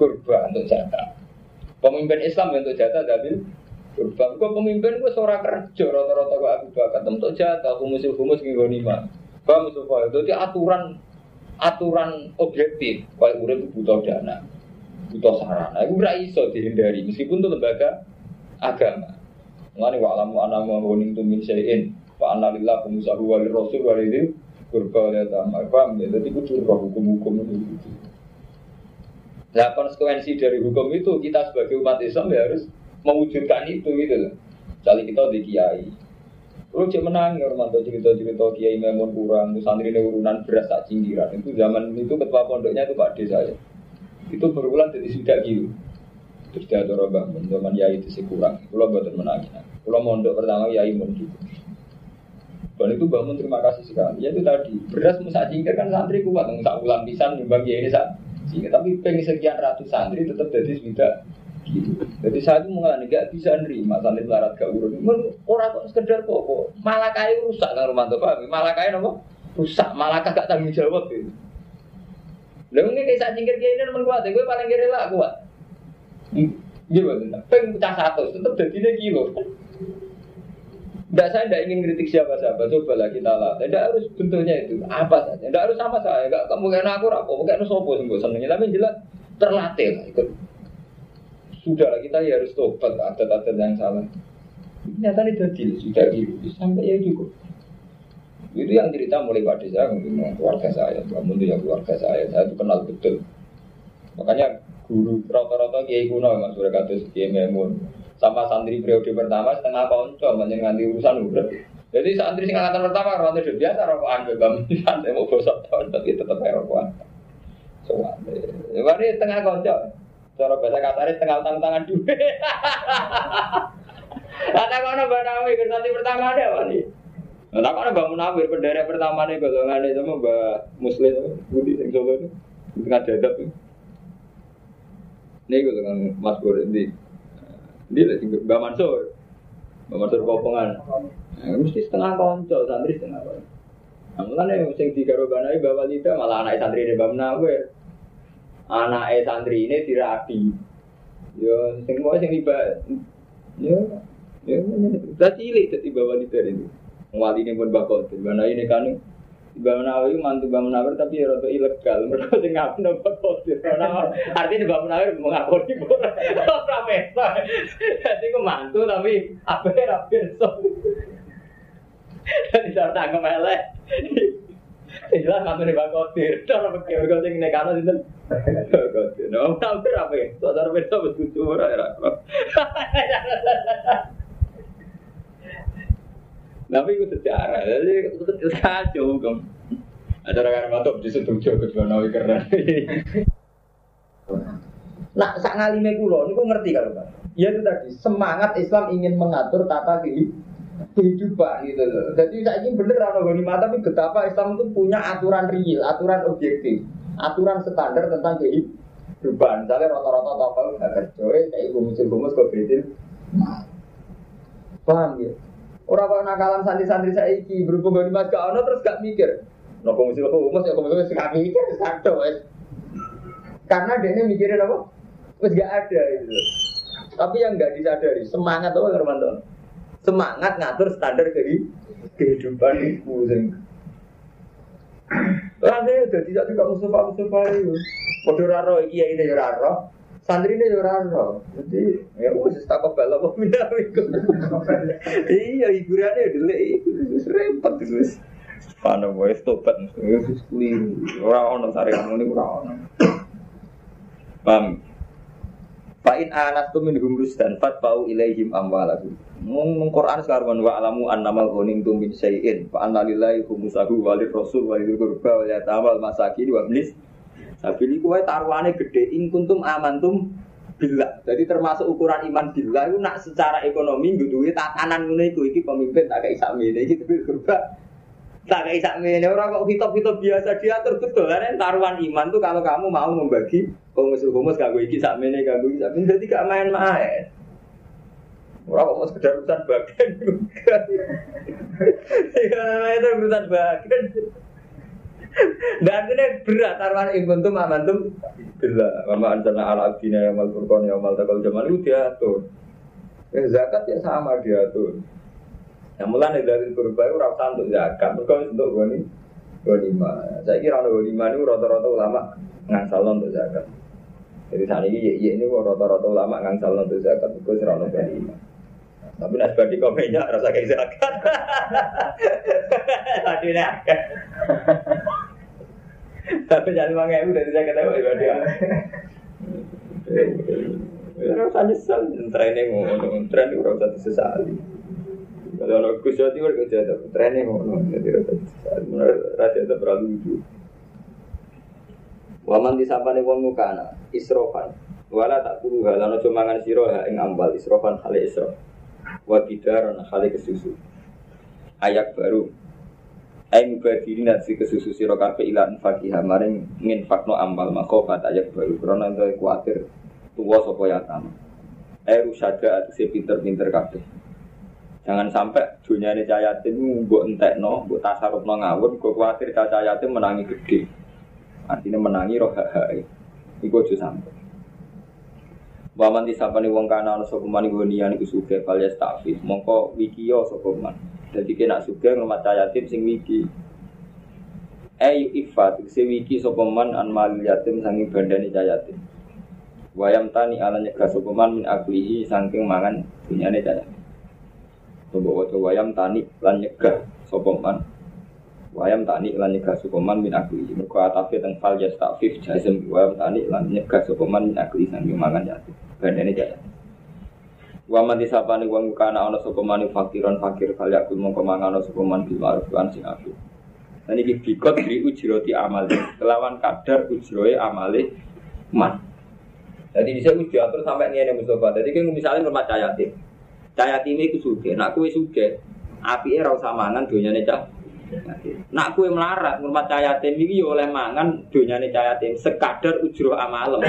kurba untuk jatah. Pemimpin Islam untuk jatah dabil kurba. Kok pemimpin gue seorang kerja rata-rata gue Abu Bakar untuk jatah humus humus mah. Paham Mustafa? Jadi aturan aturan objektif kalau urip butuh dana butuh sarana itu ora iso dihindari meskipun itu lembaga agama Mengenai wa alamu ana ma woning tu wa anna lillah wa wa rasul wa lidil kurba wa tamar paham ya jadi kudu hukum-hukum itu Nah konsekuensi dari hukum itu kita sebagai umat Islam ya harus mewujudkan itu gitu loh. Misalnya kita di kiai, Lu cek menang ya Romanto cerita-cerita Kiai Memun kurang, santri ini urunan beras tak cinggiran. Itu zaman itu ketua pondoknya itu Pak Desa saya. Itu berulang jadi sudah gitu. Terus dia ada bangun, zaman itu sih kurang. Kalau buat menangin. Kalau mondok pertama Yai Mun Dan itu bangun terima kasih sekali. Ya itu tadi beras musa cingkir kan santri kuat, tak ulang pisan nyumbang ini saat. Tapi pengen sekian ratus santri tetap jadi sudah Gitu. Jadi saya itu mengalami nggak bisa nerima santri melarat gak urun. Orang kok sekedar kok, kok. malah kayak rusak kan Romanto paham? Malah kayak nopo rusak, malah gak tanggung jawab gitu. Lalu ini kayak saya cingkir kayak ini teman kuat, gue paling kiri lah kuat. Gimana? Pengen pecah satu, tetap jadi kilo. Tidak saya tidak ingin kritik siapa-siapa. Cobalah kita lah. Tidak harus bentuknya itu apa saja. Tidak harus sama saya. Kamu kayak aku rapo, kayak sopo sembuh senengnya. Tapi jelas terlatih lah ikut. Sudah lah kita ya harus tobat adat-adat yang salah. Nyata ini jadi sudah gitu sampai ya cukup. Itu yang cerita mulai pada saya, mungkin keluarga saya, kamu itu yang keluarga saya, saya itu kenal betul. Makanya guru rata-rata kiai kuno mas sudah kata kiai memun sama santri periode pertama setengah konco banyak nganti urusan udah jadi santri sing angkatan pertama rata sudah biasa rokokan ke kamu santai mau bosok tahun tapi tetap rokokan soalnya ini setengah konco cara bahasa kasarnya setengah utang tangan duit Kata kono Mbak Nawi, santri pertama ada apa nih? Nah, kono Mbak Munawir, pendera pertama nih golongan itu sama Mbak Muslim, Budi yang Solo itu, tengah dadap. Ini gue dengan Mas Bur Ini lah Mbak Mansur. Mbak Mansur Kopongan. Nah, mesti setengah konco, santri setengah konco. Nah, mulanya sing digarobanai bawa Walida malah anak santri ini Mbak Munawir. Anak santri ini dirapi. Yo, sing mau sing tiba, yo, yo, udah cilik jadi bawa Walida ini. Wali ini pun bakal, mana ini kan Mbak Munawir mantu Mbak Munawir tapi ya rada ilegal. Mereka sing ngaku nembak kodir. Artinya Mbak Munawir mengakoni ora pesta. Jadi ku mantu tapi apa ya pirsa. Jadi tak tangkem elek. Jelas mantu Mbak Kodir. Cara pikir kok sing nekano sinten? Kodir. No, tapi apa ya? Saudara pirsa betul ora ora. Tapi itu sejarah, jadi itu kacau kan. Orang matok di situ jauh ke nawi keren. Nah, sak ngalime kulo, niku ngerti kalau Pak. Ya itu tadi, semangat Islam ingin mengatur tata kehidupan gitu loh. Jadi saya ingin bener ana mata, tapi betapa Islam itu punya aturan real, aturan objektif, aturan standar tentang kehidupan. Misalnya rata-rata tokoh nggak kerja, kayak gumus-gumus kok bedil. Paham ya? Orang kalau nakalan santri-santri saya iki berhubung gak mas gak ono terus gak mikir. Nopo mesti nopo mas ya mesti gak mikir satu wes. Karena dia mikirin apa? Wes gak ada itu. Tapi yang gak disadari semangat apa Hermanto? Semangat ngatur standar kehidupan itu. Rasanya udah tidak tidak Mustafa Mustafa itu. Bodoh raro iki ya ini raro. Santri ini ora ono. Jadi ya wis tak kebal apa minta Iya hiburannya wis repot wis. Pana wae tobat wis keliru. Ora ono sare ngono ora ono. Paham? Fa'in anastum minhum rusdan fatfa'u ilaihim amwalahum. Mung Quran sekarang wa alamu annamal ghanim tum min syai'in fa anna lillahi khumsahu wa lirrasul wa lil qurba wa yatama wal masakin wa iblis tapi ini kue taruhannya gede, in kuntum amantum bila. Jadi termasuk ukuran iman bila itu nak secara ekonomi duit tatanan ngono iku iki pemimpin tak kayak sami ini gitu berubah. Tak sami ini orang kok hitop-hitop biasa diatur betul kan taruhan iman tuh kalau kamu mau membagi humus-humus gak iki sami ini gak iki sami jadi gak main-main. Orang kok sekedar urusan bagian juga. Ya, itu urusan bagian. Dan ini berat taruhan ing kuntum amantum bila mama anjana ala abdina yang mal furqan yang mal takal zaman itu diatur. Ya, zakat ya sama diatur. Yang mulai dari kurba itu rasa untuk zakat, mereka untuk goni lima. Saya kira goni lima ini rata-rata ulama ngangsal untuk zakat. Jadi saat ini ya, ya ini rata-rata ulama ngangsal untuk zakat, itu serana lima. Tapi nasi badi komennya rasa kayak zakat. Tadi nih. Tapi jangan uang ibu dari saya ketahui ya dia. Rasa nyesal, trennya ngono, tren itu rasa disesali. Kalau orang Gus Jawa Timur kerja tapi trennya ngono, jadi. Menurut raja itu terlalu lucu. Waman disapa nih wong mukana, isrofan. Wala tak kudu halano cumangan siro ha ing ambal isrofan kali isrof. Wa kidaran kali kesusu. Ayak baru Ai mubadiri nasi kesusu siro kafe ilan fakihah maring fakno amal makofat ayak baru Karena itu kuatir tua sopo yatam Ai rusada atau si pinter-pinter kafe Jangan sampai dunia ini cahayatin buat no, buat tasaruf no ngawur, gue khawatir cahayatin menangi gede. Artinya menangi roh hak Iku aja sampai. Waman disapani wong kana ana sapa man iku niyan iku sugih. Mongko wikiyo sapa man. Dadi kena sugih ngrumat yatim sing wiki. Ayu ifat se wiki sapa man an mal yatim sangi bandane yatim. Wayam tani ala nyegah sapa man min aklihi saking mangan dunyane yatim. Coba waca wayam tani lan nyegah sapa man. Wayam tani lan nyegah sapa man min aklihi. Mergo atafe teng fal yastafif jazm wayam tani lan nyegah sapa man min aklihi saking mangan yatim bandane jaya. Wa man disapani wong kana ana sapa man fakiran fakir kal yakul mongko mangan ana sapa man bil ma'ruf lan sing apik. Dan iki bikot di ujroti amal kelawan kadar ujroe amale man. Jadi bisa wis diatur sampai ngene Mustafa. Jadi kan misalnya rumah tim. Cahaya tim itu suge. Nak kue suge. Api era usah mangan donyane cah. Nak kue melarat rumah cahaya tim ini oleh mangan donyane cahaya tim sekadar ujro amalem.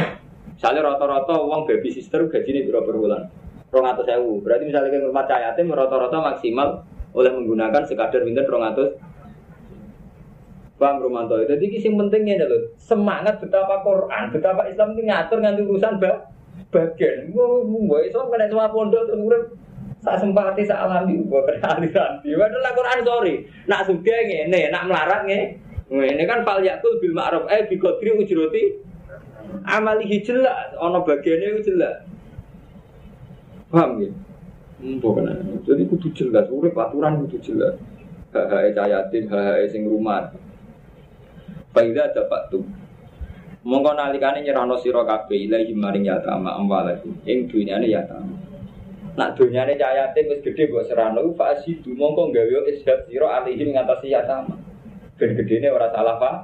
Misalnya rata-rata uang baby sister gaji ini berapa bulan? Rong atau sewu. Berarti misalnya ke rumah cahaya tim rata-rata maksimal oleh menggunakan sekadar minta rong atau Bang Romanto. Jadi kisi pentingnya adalah semangat betapa Quran, betapa Islam ini ngatur nganti urusan bah bagian. Gue Islam kena semua pondok terus sak sempati sak alami gue kena aliran. Padahal Quran sorry. Nak suge ngene, nak melarat ngene. Ini kan fal yakul bil ma'ruf eh bi qadri ujroti amalihi jelas, ono bagiannya itu jelas. Paham ya? Hmm, bukan. Jadi kudu jelas, urip aturan kudu jelas. Hak-hak cayatin, hak-hak sing rumah. Faida dapat tuh. Mongko nalikane nyerahno sira kabeh ilahi maring yatama amwalakum ing dunyane yatama. Nak dunyane cayatin wis gedhe mbok serano fa asidu mongko gawe ishab sira alihi ngatasi yatama. Ben gedene ora salah pak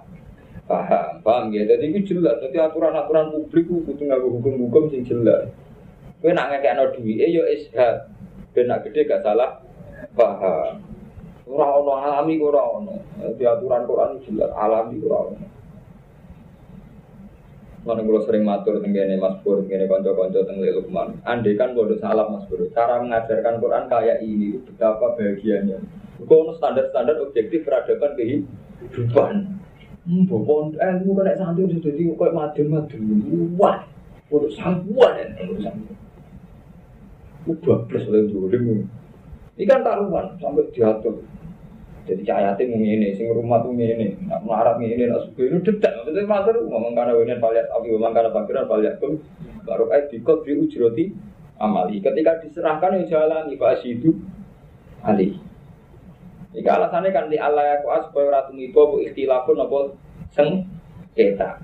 paham, paham ya. Jadi itu jelas. Jadi aturan-aturan publik itu kudu nganggo hukum-hukum sing jelas. Kowe nak ngekekno duwike ya ishad. Ben nak gede gak salah paham. Ora ono alami ora ono. Di aturan Quran jelas alami ora ono. Mana kalau sering matur tenggene Mas Pur, tenggene konco-konco tenggene Lukman. Andai kan bodoh salah Mas Pur, cara mengajarkan Quran kayak ini, betapa bahagianya. Kau standar-standar objektif peradaban kehidupan. Hmm, bopon ilmu kena santri udah jadi kayak madem-madem. Wah, udah sabuan ya urusan. Udah plus oleh dolim. Ini kan taruhan sampai diatur. Jadi cahayatin mau ini, sing rumah tuh ini, nak melarat ini, nak suka ini dedak. Maksudnya mater, ngomong karena winen paliat api, ngomong karena pakiran paliat pun baru kayak dikot di ujroti amali. Ketika diserahkan yang jalan, itu alih. Jika alasannya kan di Allah aku supaya ratu ngibo bu ikhtilafun apa sengketa.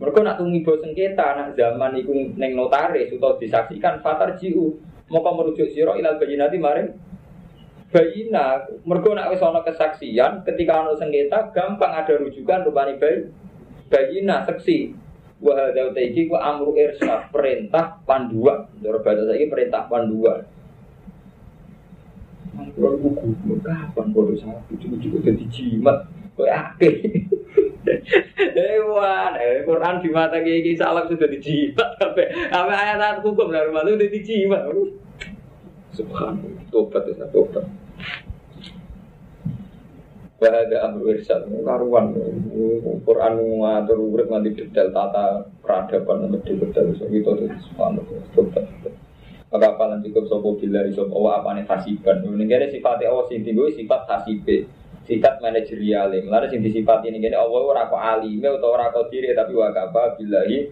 Mereka nak tumibo sengketa nak zaman itu neng notaris atau disaksikan fatar jiu mau merujuk siro ilal bayinati maring bayina. Mereka nak wis kesaksian ketika ana sengketa gampang ada rujukan rupani bayi bayina seksi. Wah ada iki ku amru irsyad perintah panduan. Dora bahasa saya perintah panduan. Kalau buku, kapan bodoh sapi, cukup-cukup jadi jimat, kau akeh. Hewan, eh Quran di mata kiai salam sudah dijimat, sampai apa ayat hukum dari rumah itu udah dijimat. Subhanallah, tobat ya tobat. Bahada amru irsyad, karuan Quran ngatur urip nanti detail tata peradaban nanti detail so itu tuh subhanallah tobat. Maka paling cukup sopo bila sopo Allah apa nih hasiban. Ini kira sifatnya Allah sing sifat hasibe, sifat manajerial. Lalu sing disifat ini kira Allah ora kok alime atau ora kok diri tapi wakaba billahi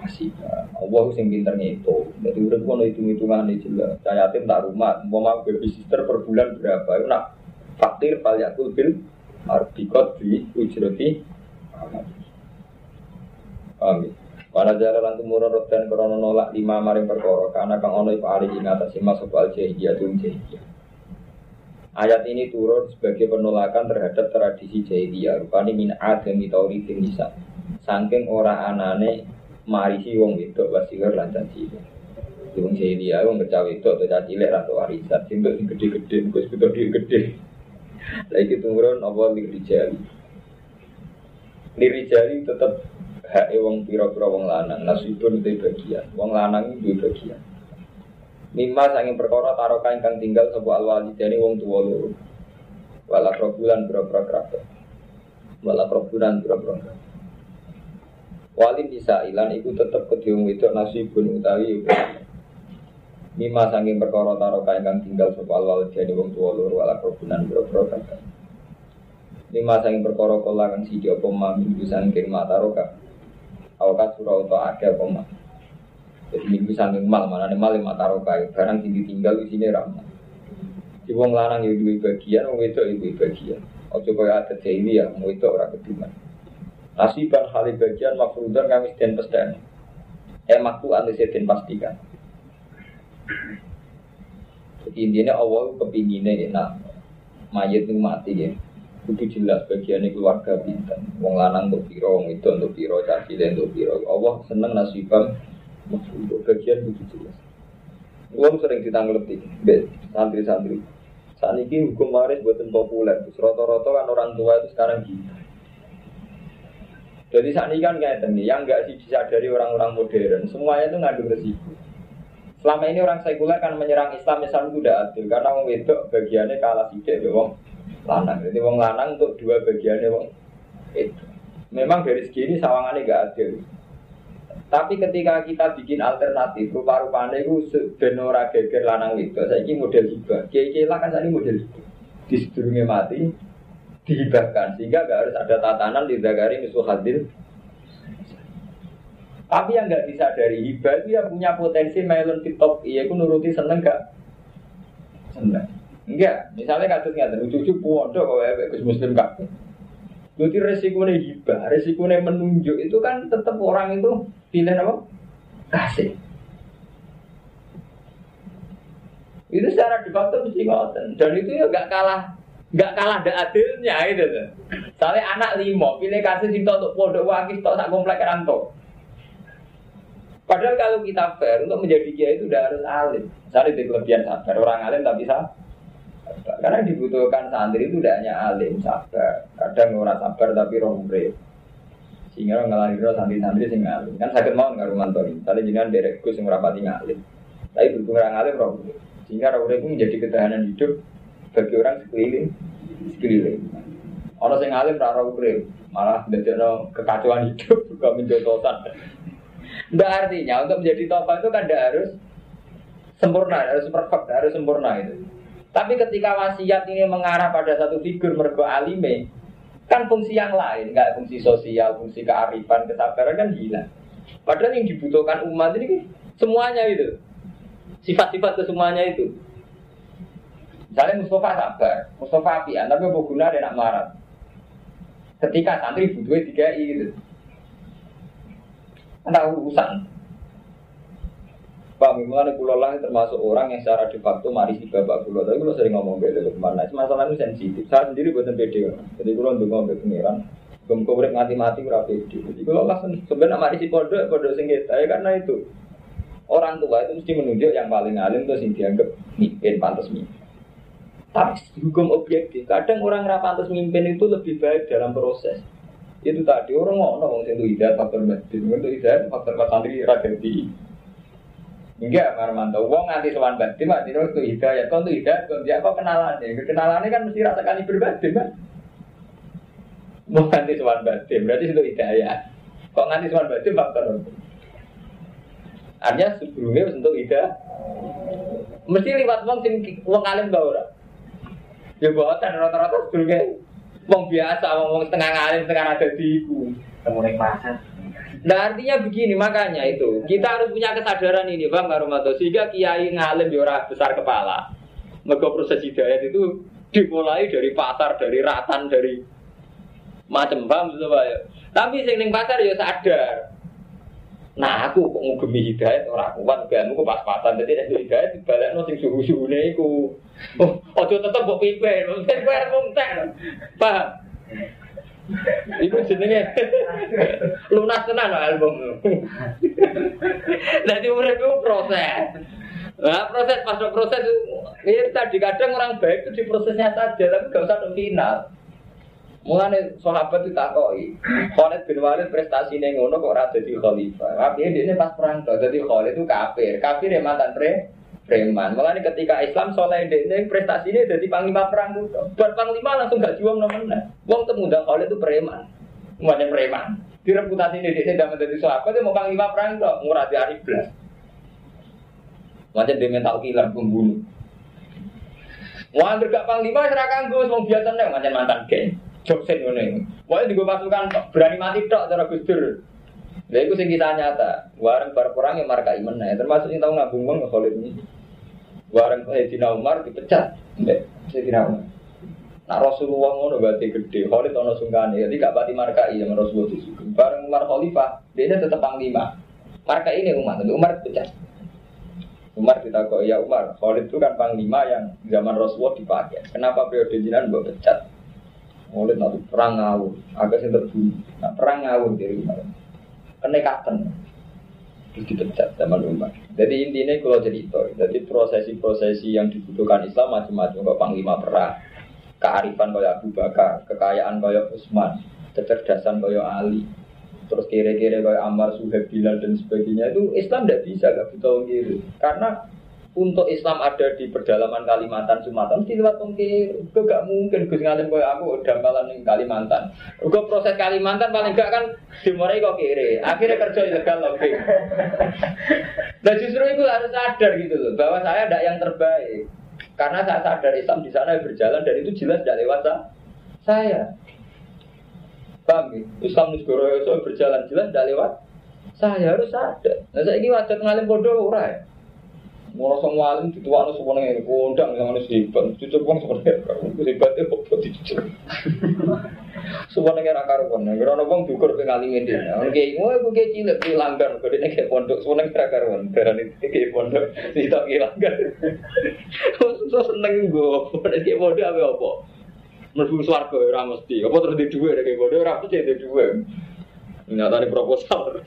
hasiban. Allah sing pinter ngitung. Jadi udah kono hitung hitungan ini jelas. Saya tim tak rumah, mau mau baby sister per bulan berapa? Itu nak fakir yakul bil arbikot di ujroti. Amin. Wana jalan tumurun dan krono nolak lima maring perkara karena kang ono iku ali ing atas masuk al jahiliyah tun jahiliyah. Ayat ini turun sebagai penolakan terhadap tradisi jahiliyah rupani min adami tauritin nisa. Saking ora anane marisi wong wedok wasigar lan caci. Wong jahiliyah wong kecawe itu atau caci lek atau warisan sing gede-gede wis gede-gede. Lagi turun apa lirijali. Lirijali tetap hak wong pira-pira wong lanang nasibun itu bagian wong lanang itu bagian Mimma sanging perkara taroka ingkang tinggal sebuah alwalidani wong tua loro wala probulan pira-pira kerabat wala probulan pira-pira Walin bisa ilan iku tetep kedhiung itu nasibun utawi Mima sanging perkara taroka ingkang tinggal sapa wal jane wong tuwa loro wala kerubunan boro-boro kakak. Lima sanging perkara kala kang siji mami sanging mata roka. Awakat surau utawa akeh apa. Jadi minggu sanging mal, mana nih mal lima taruh kayu, barang tinggi tinggal di sini ramah. Di wong lanang ya dua bagian, wong itu ibu bagian. Ojo kaya ada ini ya, wong itu orang kediman. Nasiban hal bagian makrudan kami sedang pesdan. Eh maktu anda sedang pastikan. Jadi intinya Allah kepinginnya enak. Mayat itu mati ya. Itu jelas bagiannya keluarga bintang. Wong lanang untuk piro, wong itu untuk piro, caci untuk piro. Allah seneng nasibam untuk bagian itu jelas. Uang sering ditanglepi, santri-santri. Saat ini hukum waris buatan populer. Roto-roto kan orang tua itu sekarang gitu. Jadi saat ini kan kayak ini, yang nggak sih bisa dari orang-orang modern, semuanya itu ngandung resiko. Selama ini orang sekuler kan menyerang Islam, Islam itu tidak adil karena wong wedok bagiannya kalah sidik wong lanang. Jadi wong lanang untuk dua bagiannya wong itu. Memang dari segi ini sawangannya nggak adil. Tapi ketika kita bikin alternatif, rupa-rupanya itu benora geger lanang itu, saya ini model hibah. Kiai-kiai lah kan ini model hibah. Di mati, dihibahkan sehingga gak harus ada tatanan di Zakari musuh hadir. Tapi yang nggak bisa dari hibah itu ya punya potensi melon tiktok iya aku nuruti seneng gak seneng. Enggak misalnya kasus nggak ada cucu pondok kalau ya Gus Muslim kak jadi resikonya hibah resikonya menunjuk itu kan tetap orang itu pilih apa kasih itu secara de facto mesti ngoten dan itu ya gak kalah nggak kalah ada adilnya itu. Soalnya anak limo pilih kasih cinta untuk pondok wakil tok sak komplek ranto. Padahal kalau kita fair untuk menjadi kiai itu udah harus alim. Misalnya di kelebihan sabar orang alim tapi sabar. Karena dibutuhkan santri itu tidak hanya alim sabar. Kadang orang sabar tapi rombre. Sehingga orang ngalami santri-santri sing alim. Kan sakit mau nggak rumah tori. Misalnya jangan derek gus yang rapati ngalim. Tapi berhubung orang alim rombre. Sehingga rombre itu menjadi ketahanan hidup bagi orang sekeliling sekeliling orang yang ngalim rara ukrim malah no kekacauan hidup juga menjotosan Nggak artinya untuk menjadi tokoh itu kan tidak harus sempurna, harus perfect, harus sempurna itu. Tapi ketika wasiat ini mengarah pada satu figur mergo alime, kan fungsi yang lain, nggak fungsi sosial, fungsi kearifan, kesabaran kan hilang. Padahal yang dibutuhkan umat ini semuanya itu, sifat-sifat kesemuanya itu. Misalnya Mustafa sabar, Mustafa apian, tapi apa guna dia nak marah. Ketika santri butuh tiga i gitu. Urusan. Pak Mimulan pulau lah termasuk orang yang secara de facto mari si bapak pulau. Tapi kalau sering ngomong beda ke mana, masalah itu sensitif. Saya sendiri buatan pede. Jadi kalau untuk ngomong pengiran, belum kau mati-mati berapa itu. Jadi kalau langsung sebenarnya mari si pondok, pondok sengketa ya karena itu orang tua itu mesti menunjuk yang paling alim terus yang dianggap mimpin pantas mimpin. Tapi hukum objektif, kadang orang rapantas mimpin itu lebih baik dalam proses. Itu tadi orang mau ngomong itu hidayat faktor batin, itu hidayat faktor santri ragati. Enggak, Marmanto. Wong nganti sowan batin, mati itu hidayat. Kau itu hidayat, kau dia apa kenalannya? Kenalannya kan mesti rasakan berbatin kan? Mau nganti sowan batin, berarti itu hidayat. Kok nganti sowan batin faktor Artinya sebelumnya untuk hidayat. Mesti lewat wong sing wong alim tau ora? Ya buatan rata-rata sebelumnya Wong biasa, wong setengah ngalim, setengah ada di iku. Temunik pasar. Nah artinya begini makanya itu kita harus punya kesadaran ini bang Karumato sehingga kiai ngalim diora besar kepala. Mereka proses hidayat itu dimulai dari pasar, dari ratan, dari macam bang, ya. Tapi sing pasar ya sadar Nah aku kok ngugemi hidayat orang kuat ben aku pas-pasan dadi nek hidayat dibalekno sing suhu-suhune iku. Oh, aja tetep kok pipe, mungkin kowe ngomong. Paham? Iku jenenge lunas tenan album. Dadi urip itu proses. Nah, proses pas proses ini tadi kadang orang baik itu di prosesnya saja, tapi gak usah ke final. Mulane sahabat itu takoi. Khalid bin Walid prestasi ngono kok ora dadi khalifah. Tapi dia pas perang tuh jadi Khalid itu kafir. Kafir yang mantan pre preman. Mulane ketika Islam soleh ini jadi panglima perang tuh. Buat panglima langsung gak juang. Wong temu dah Khalid itu preman. Semuanya preman. Di reputasi ini dia tidak menjadi sahabat, dia mau panglima perang kok murah di hari belas. Macam dia mental killer pembunuh. Wah, gak panglima serahkan gue, mau biasa nih macam mantan geng. Joksen ini. Wah, gue pasukan berani mati tok cara Gus Dur. Lha iku sing kita nyata. Wareng bar perang yang marka iman nah, termasuk yang tahu ngabung bang Khalid ini. Wareng Sayyidina Umar dipecat. Sayyidina Umar. Nah Rasulullah ngono berarti gede. Khalid ono sungkane. Jadi gak pati marka iya Rasulullah disugih. Bareng Umar Khalifah, dia tetap panglima. Marka ini Umar, tapi Umar dipecat. Umar ditakut ya Umar, Khalid itu kan panglima yang zaman Rasulullah dipakai. Kenapa periode jinan mbok pecat? Khalid nanti perang ngawur, agak sih terbunuh. Nah perang ngawur dari Umar kenekatan terus dipecat zaman Umar. Jadi intinya kalau jadi itu, jadi prosesi-prosesi yang dibutuhkan Islam macam-macam kok panglima perang, kearifan kayak Abu Bakar, kekayaan kayak Utsman, kecerdasan kayak Ali, terus kira-kira kayak Ammar, Suhaib, Bilal dan sebagainya itu Islam tidak bisa gak butuh kiri karena untuk Islam ada di pedalaman Kalimantan Sumatera mesti lewat tongkir itu gak mungkin Gus ngalim kayak aku dambalan di Kalimantan. Gue proses Kalimantan paling gak kan dimulai kok kiri. Akhirnya kerja ilegal lagi nah justru itu harus sadar gitu loh bahwa saya tidak yang terbaik. Karena saya sadar Islam di sana berjalan dan itu jelas tidak lewat saya. Paham ya? Islam itu berjalan jelas tidak lewat saya harus sadar. Nah saya ini wajib ngalim bodoh orang ya Mula semua alim dituakno semuanya ini kondang yang harus hebat. Cucuk bang sebenarnya itu hebatnya kok dicucuk. Semuanya kira karuan. Kira orang bang dukur pengalim ini. Orang kayak mau aku kayak cilik di langgar. Kau dia kayak pondok. Semuanya kira karuan. Karena ini kayak pondok. Tak kayak langgar. So seneng gue. Kayak pondok apa apa. Merbu suarga ora mesti. Apa terus di dua kayak pondok ora mesti di dua. Nyata proposal.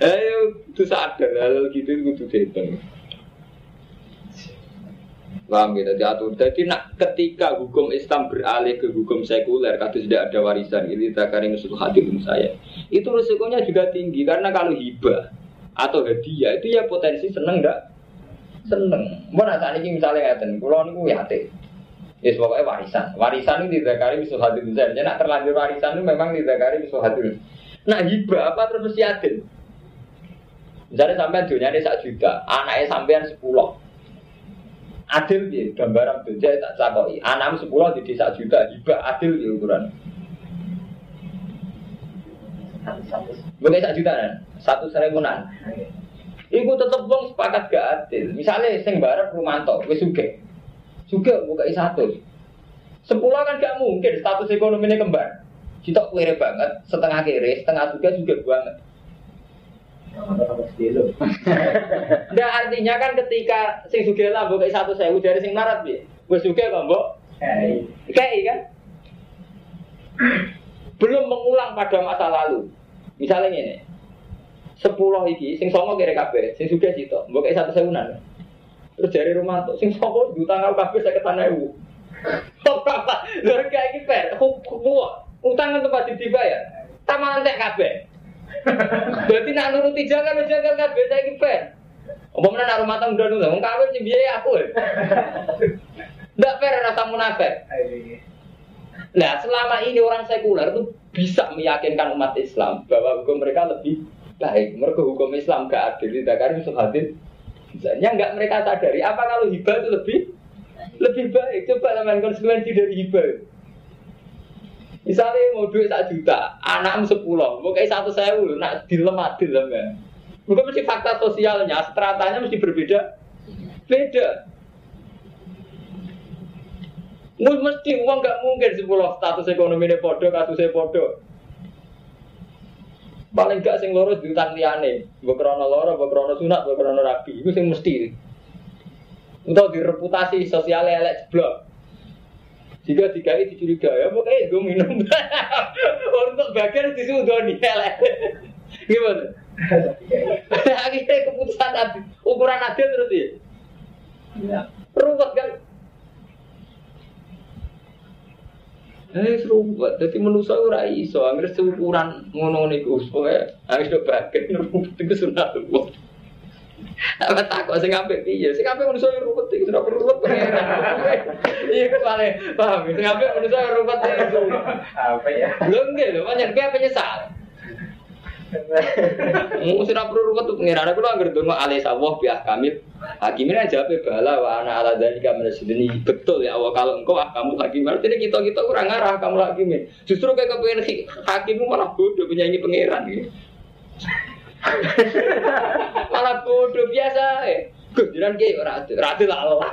Ayo, itu sadar hal gitu itu dihitung. Paham gitu, diatur. Jadi nak ketika hukum Islam beralih ke hukum sekuler, kata tidak ada warisan, ini takari musuh hati saya. Itu resikonya juga tinggi karena kalau hibah atau hadiah itu ya potensi seneng enggak? Seneng. Mau saat ini misalnya ngeten, kalau niku ya Ya pokoknya warisan. Warisan ini tidak kari musuh hati saya. Jadi nak terlanjur warisan itu memang tidak kari musuh hati. Nah hibah apa terus mesti adil? Misalnya sampean dunia ini satu juta, anaknya sampean sepuluh. Adil ya, gambaran dunia tak cakoi. Anak sepuluh di desa juta, hibah adil ya ukuran. Bukan satu juta kan? Satu seribuan. Iku tetep wong sepakat gak adil. Misalnya sing bareng Rumanto, wis suge. Suge buka satu. Sepuluh kan gak mungkin status ekonominya kembar. Kita kere banget, setengah kere, setengah juga juga banget. Nah artinya kan ketika sing suge lah buka satu sewu dari sing marat bi, gue suge kok mbok. Kayak kan? Belum mengulang pada masa lalu. Misalnya ini, sepuluh iki, sing songo kira kabe, sing suge situ, buka satu sewunan. Terus dari rumah tuh, sing songo juta ngau kabe saya ketana ibu. Apa? Lha kayak iki per, utang kan pasti dibayar. Taman teh kabeh. Berarti nak nuruti jangan jangan kabeh saiki ben. Apa mana nak rumah tangga dulu, wong kawin sing biaya aku. Ndak fair rasa munafik. Nah, selama ini orang sekuler itu bisa meyakinkan umat Islam bahwa hukum mereka lebih baik. Mereka hukum Islam gak adil, tidak karena musuh hadir. Misalnya nggak mereka sadari, apa kalau hibah itu lebih lebih baik? Coba teman konsekuensi dari hibah. Misalnya mau duit satu juta, anak sepuluh, mau kayak satu sewu, nak dilem adil kan. Mungkin mesti fakta sosialnya, stratanya mesti berbeda, beda. Mesti uang nggak mungkin sepuluh status ekonomi ini podo, kasusnya podo. Paling gak sing loro diutang liane, mbok krana loro, mbok krana sunat, mbok krana rabi, itu sing mesti. Untuk direputasi sosial elek jeblok. Jika dikai dicurigai, ya pokoknya gue minum. Untuk bagian disudoni, gimana? Akhirnya keputusan adil, ukuran adil terus ya. Iya. Ruwet kan? Eh serumpet, jadi manusia ora iso, angger seukuran ngono niku, pokoke harus do bagian rumput iku sunat. Apa takut sing apik piye? Sing apik manusa yo ruwet iki perlu ruwet pengeran. Iya kepale, paham? Sing apik manusa yo ruwet iki. Apa ya? Lho nggih lho, pancen kowe penyesal. Mau sih perlu ruwet tuh pengiran aku anggar dongo alih sawah biah kamil hakimin aja apa bala wa ana ala dari kamil sini betul ya Allah kalau engkau ah kamu hakim berarti ini kita kita kurang arah kamu hakimin justru kayak kepengen hakimmu malah bodoh penyanyi pengiran gitu malah bodoh biasa eh Gus, jiran ki ora adil lah Allah.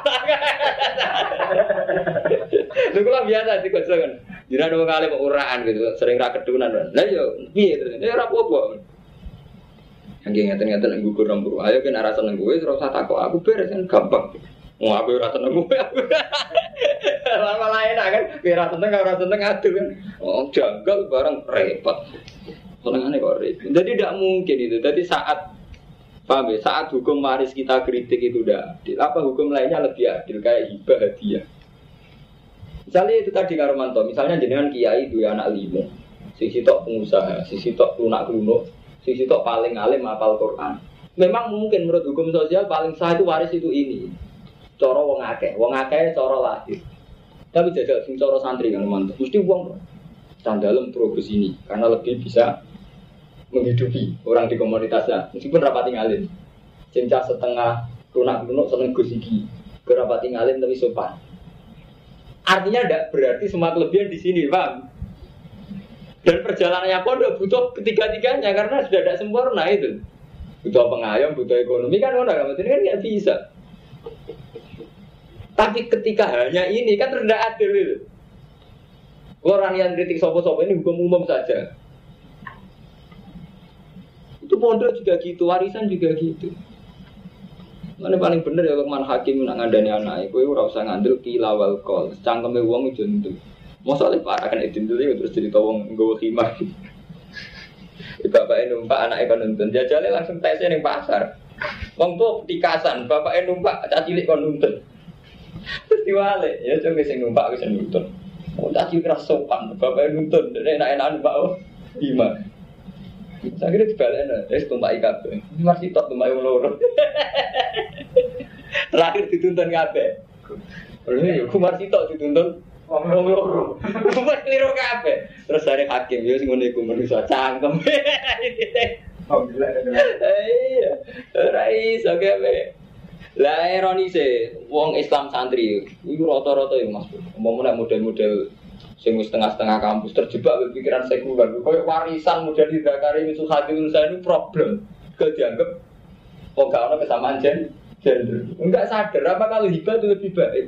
Lha kula biasa di kan. Jiran wong kali kok uraan gitu, sering ra kedunan. Lah yo piye terus? Ya ora apa-apa. Yang ngeten-ngeten nang gugur rambut. Ayo kan ora seneng kowe terus takok aku beres kan gampang. Mau aku ora seneng kowe. Malah enak kan, kira seneng ora seneng adil kan. Oh, janggal bareng repot. Senengane kok repot. Jadi tidak mungkin itu. Jadi saat Paham ya? Saat hukum waris kita kritik itu adil. Apa hukum lainnya lebih adil kayak hibah hadiah? Misalnya itu tadi Karomanto, misalnya jenengan kiai dua anak lima, sisi tok pengusaha, sisi tok lunak lunak, sisi tok paling alim apal Quran. Memang mungkin menurut hukum sosial paling sah itu waris itu ini. Coro wong akeh, wong akeh coro lahir. Tapi jajal sing coro santri Karomanto, mesti uang sandalem progres ini karena lebih bisa menghidupi orang di komunitasnya. Meskipun rapat tinggalin. Cinta setengah lunak lunak seneng gusiki berapa tinggalin tapi sopan. Artinya tidak berarti semua kelebihan di sini bang. Dan perjalanannya pondok butuh ketiga-tiganya karena sudah tidak sempurna itu. Butuh pengayom butuh ekonomi kan orang ini kan nggak bisa. Tapi ketika hanya ini kan tidak adil itu. Orang yang kritik sopo-sopo ini hukum umum saja pondok juga gitu, warisan juga gitu. Mana paling bener ya man hakim nak ngandani anak, kowe ora usah ngandel kila wal kol. Cangkeme wong itu itu. Masalah parah kan itu terus cerita wong nggawa khimah. Bapaknya numpak anaknya kan nonton, jajalnya langsung tesnya ning pasar. Wong tuh tikasan, bapaknya numpak cacilik kon nonton. Terus diwale, ya coba sing numpak bisa nonton. Oh, caci keras sopan, bapaknya dan enak-enak numpak oh, gimana? Saya kira dibalik, terus tumpak ikat. Masih top tumpak yang loro. Terakhir dituntun kabe. Lalu aku masih top dituntun wong loro. Kumar keliru kabe. Terus dari hakim, ya sing ngene iku manusa cangkem. Iya, ora iso kabe. Lah ironise wong Islam santri iku rata-rata ya Mas. Umpama model-model sing setengah-setengah kampus terjebak pikiran sekuler. Kayak warisan model Hidakari itu hadil saya ini problem. Gak dianggap oh gak ada kesamaan gen gender. Enggak sadar apa kalau hibah itu lebih baik.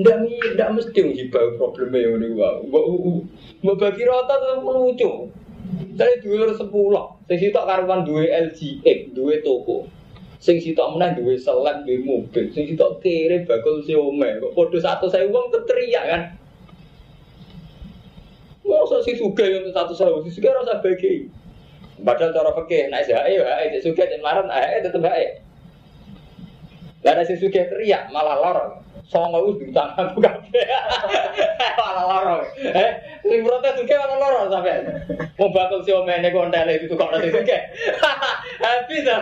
Enggak enggak mesti hibah problemnya yang ini wow. Mbak bagi rata itu lucu. Saya dua sepuluh, saya sitok karuan dua LGX, dua toko. Sing sitok menang duwe seleb, duwe mobil, sing sitok kere bakul siome. Kok padha satu saya uang teriak kan. Masa si suga yang satu saya, si suga rasa bagi. Padahal cara fikih, naik sih, ayo, ayo, si suga jangan marah, ayo, tetep ayo. Lah si suga teriak malah lorong songo wis diutang aku kabeh. Malah loro. Eh, sing protes suke malah loro sampe. Mau bakal si omene kontele itu kok nasi suke. Habis dah.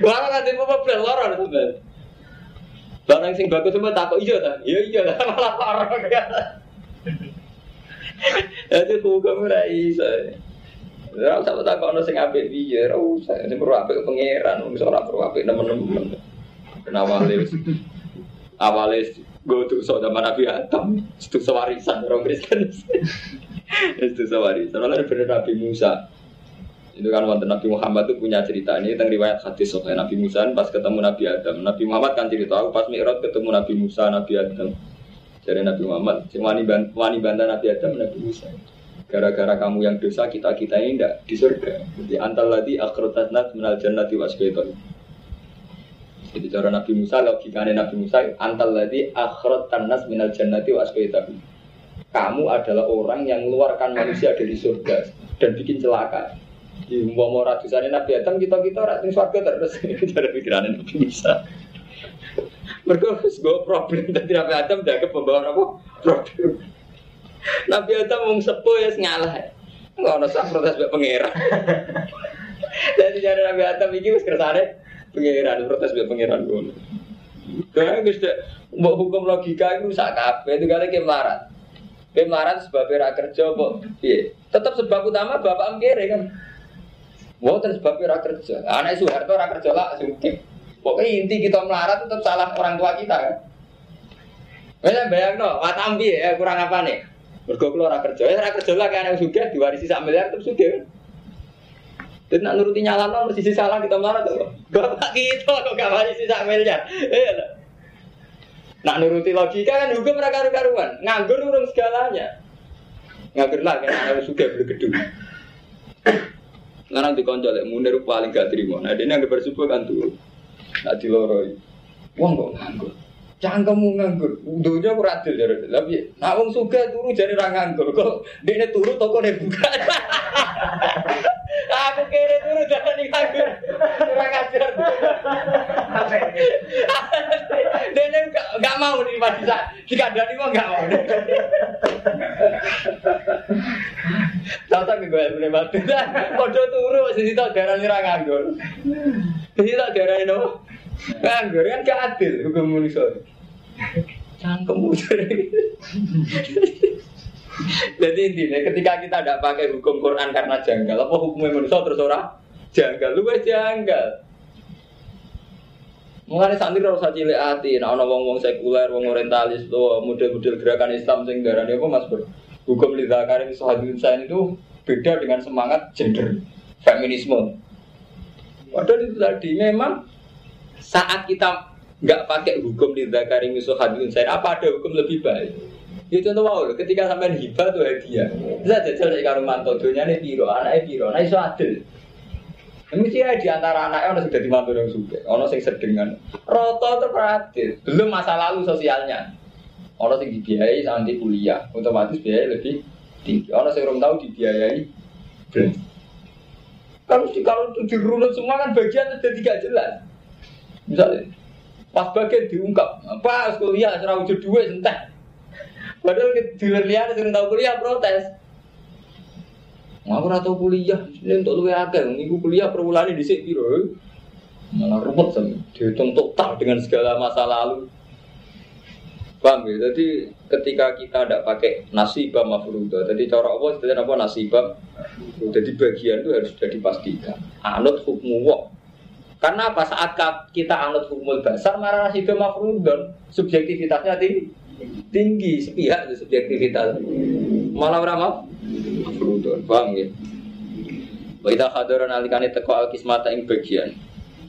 Malah nanti mau beli loro. Barang sing bagus semua takut iya ta? Iya iya lah malah loro. Jadi hukum ora iso. Ora tak kono sing apik piye, ora usah. Sing perlu apik pangeran, wis ora perlu apik nemen-nemen. Kenapa lewis? awalnya gue tuh so zaman Nabi Adam itu sewarisan orang Kristen itu sewarisan soalnya bener Nabi Musa itu kan wonten Nabi Muhammad tuh punya cerita ini tentang riwayat hadis soalnya Nabi Musa pas ketemu Nabi Adam. Nabi Muhammad kan cerita aku pas Mi'raj ketemu Nabi Musa Nabi Adam. Dari Nabi Muhammad cuma wani bantah Nabi Adam Nabi Musa. Gara-gara kamu yang dosa kita kita ini tidak di surga. Jadi antal lagi akhrotatnat menal jannati wasbaiton jadi cara Nabi Musa, logikanya Nabi Musa, antal lagi akhirat tanas minal jannati wa asbaitahu. Kamu adalah orang yang mengeluarkan manusia dari surga dan bikin celaka. Di mau mau ratusan Nabi Adam kita kita ratus surga terus cara pikirannya Nabi Musa. Mereka harus gue problem dan Nabi Adam ke pembawa apa problem. Nabi Adam mau sepuh ya ngalah. Nggak ada sah protes be pangeran. Jadi jadi Nabi Adam ini wis kersane pangeran protes be pangeran. Karena wis mau hukum logika itu sak kabeh itu kali kemarat. Kemarat sebab ra kerja kok piye? Tetap sebab utama bapak mkere kan. Terus sebab ra kerja. Anak Soeharto ra kerja lah sugih. Pokoknya inti kita melarat tetap salah orang tua kita kan. Wes bayang no, watam ya kurang apa nih? Mergo kula ora kerja, ya ora kerja lah kan yang sugih diwarisi sak miliar terus sugih. Dan nak nuruti nyalano mesti salah kita marah tuh. Bapak kita kok gak warisi sak miliar. Iya Nak nuruti logika kan hukum mereka karu-karuan. Nganggur urung segalanya. Nganggur lah kan anak sugih beli gedung. Sekarang dikonco lek munir paling gak terima. Nah, dia yang bersyukur kan tuh. Nak diloroi. Wong kok nganggur. Cangkemmu nganggur, dunia aku radil jadi. Tapi, nak wong suga turu jadi orang nganggur. Kok dia turu toko dia buka. aku kira turu jadi nganggur. Kurang ajar. Dia nggak mau nih Mas Isa. Jika dari mau tak gue boleh bantu. Kode turu sisi tak darah nih nganggur. Sisi tak darah ini Nganggur kan gak adil hukum manusia. Cangkem Jadi intinya ketika kita tidak pakai hukum Quran karena janggal, apa hukumnya manusia? Terus orang janggal, lu janggal. Mengenai santri harus saja cilik hati, nah orang wong wong sekuler, wong orientalis, tuh model-model gerakan Islam sing darah apa mas ber hukum lidakarin sohadun saya itu beda dengan semangat gender feminisme. Padahal itu tadi memang saat kita nggak pakai hukum musuh hadun saya apa ada hukum lebih baik ya contoh wow ketika sampai hibah tuh hadiah bisa jajal dari karo mantu dunia nih piro anaknya piro nah itu adil Mesti ya di antara anaknya orang sudah dimantu yang suka, orang sing sedengan, roto terperadil, belum masa lalu sosialnya, orang sing dibiayai sampai kuliah, otomatis biaya lebih tinggi, orang sing belum tahu dibiayai belum. Kalau kalau itu dirunut semua kan bagian jadi tidak jelas. Misalnya, pas bagian diungkap, pas kuliah serah wujud dua entah. Padahal di liar sering tahu kuliah protes. Aku rata kuliah, ini untuk luwe agak, ini kuliah per bulan di sini biro. Malah rumput sama, dihitung total dengan segala masa lalu. Paham ya? Jadi ketika kita tidak pakai nasibah mafrudah, jadi cara apa sebenarnya apa nasibah? Jadi bagian itu harus sudah dipastikan. Anut hukmu wak, karena apa saat kita anut hukum dasar marah itu mafrudon subjektivitasnya tinggi, tinggi sepihak itu subjektivitas. Malah ramah mafrudon, paham ya? Wa idza hadara nalikane teko alkismata ing bagian.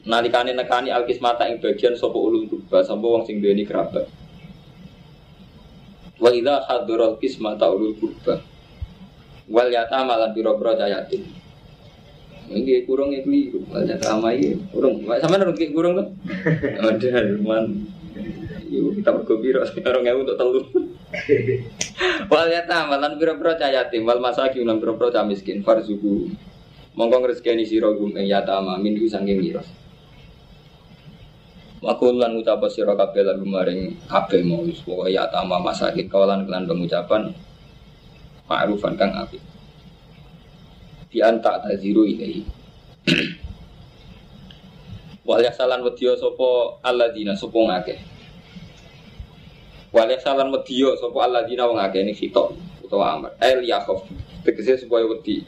Nalikane nekani alkismata ing bagian sapa ulun kurba sapa wong sing duweni kerabat. Wa idza hadara alkismata ulul kurba. Wal yatama lan pira-pira yatim. Ini kurang ya keliru, banyak ramai kurang. Sama nurut kurang tuh. Ada man. Yuk kita bergembira sekarang ya untuk telur. Wal yata malan biro-biro yatim wal masakin lan biro-biro miskin farzuku. Mongko rezekani sira gum ing yatama min saking miras. Makul lan ucap sira kabeh lan maring kabeh mau wis pokoke yatama masakin kawalan kelan pengucapan ma'rufan kang apik di anta taziru ini wal salan wedya sapa alladzina sapa ngake wal salan wedya sapa alladzina wong akeh ini sitok utawa amr. El yakhaf tegese supaya wedi.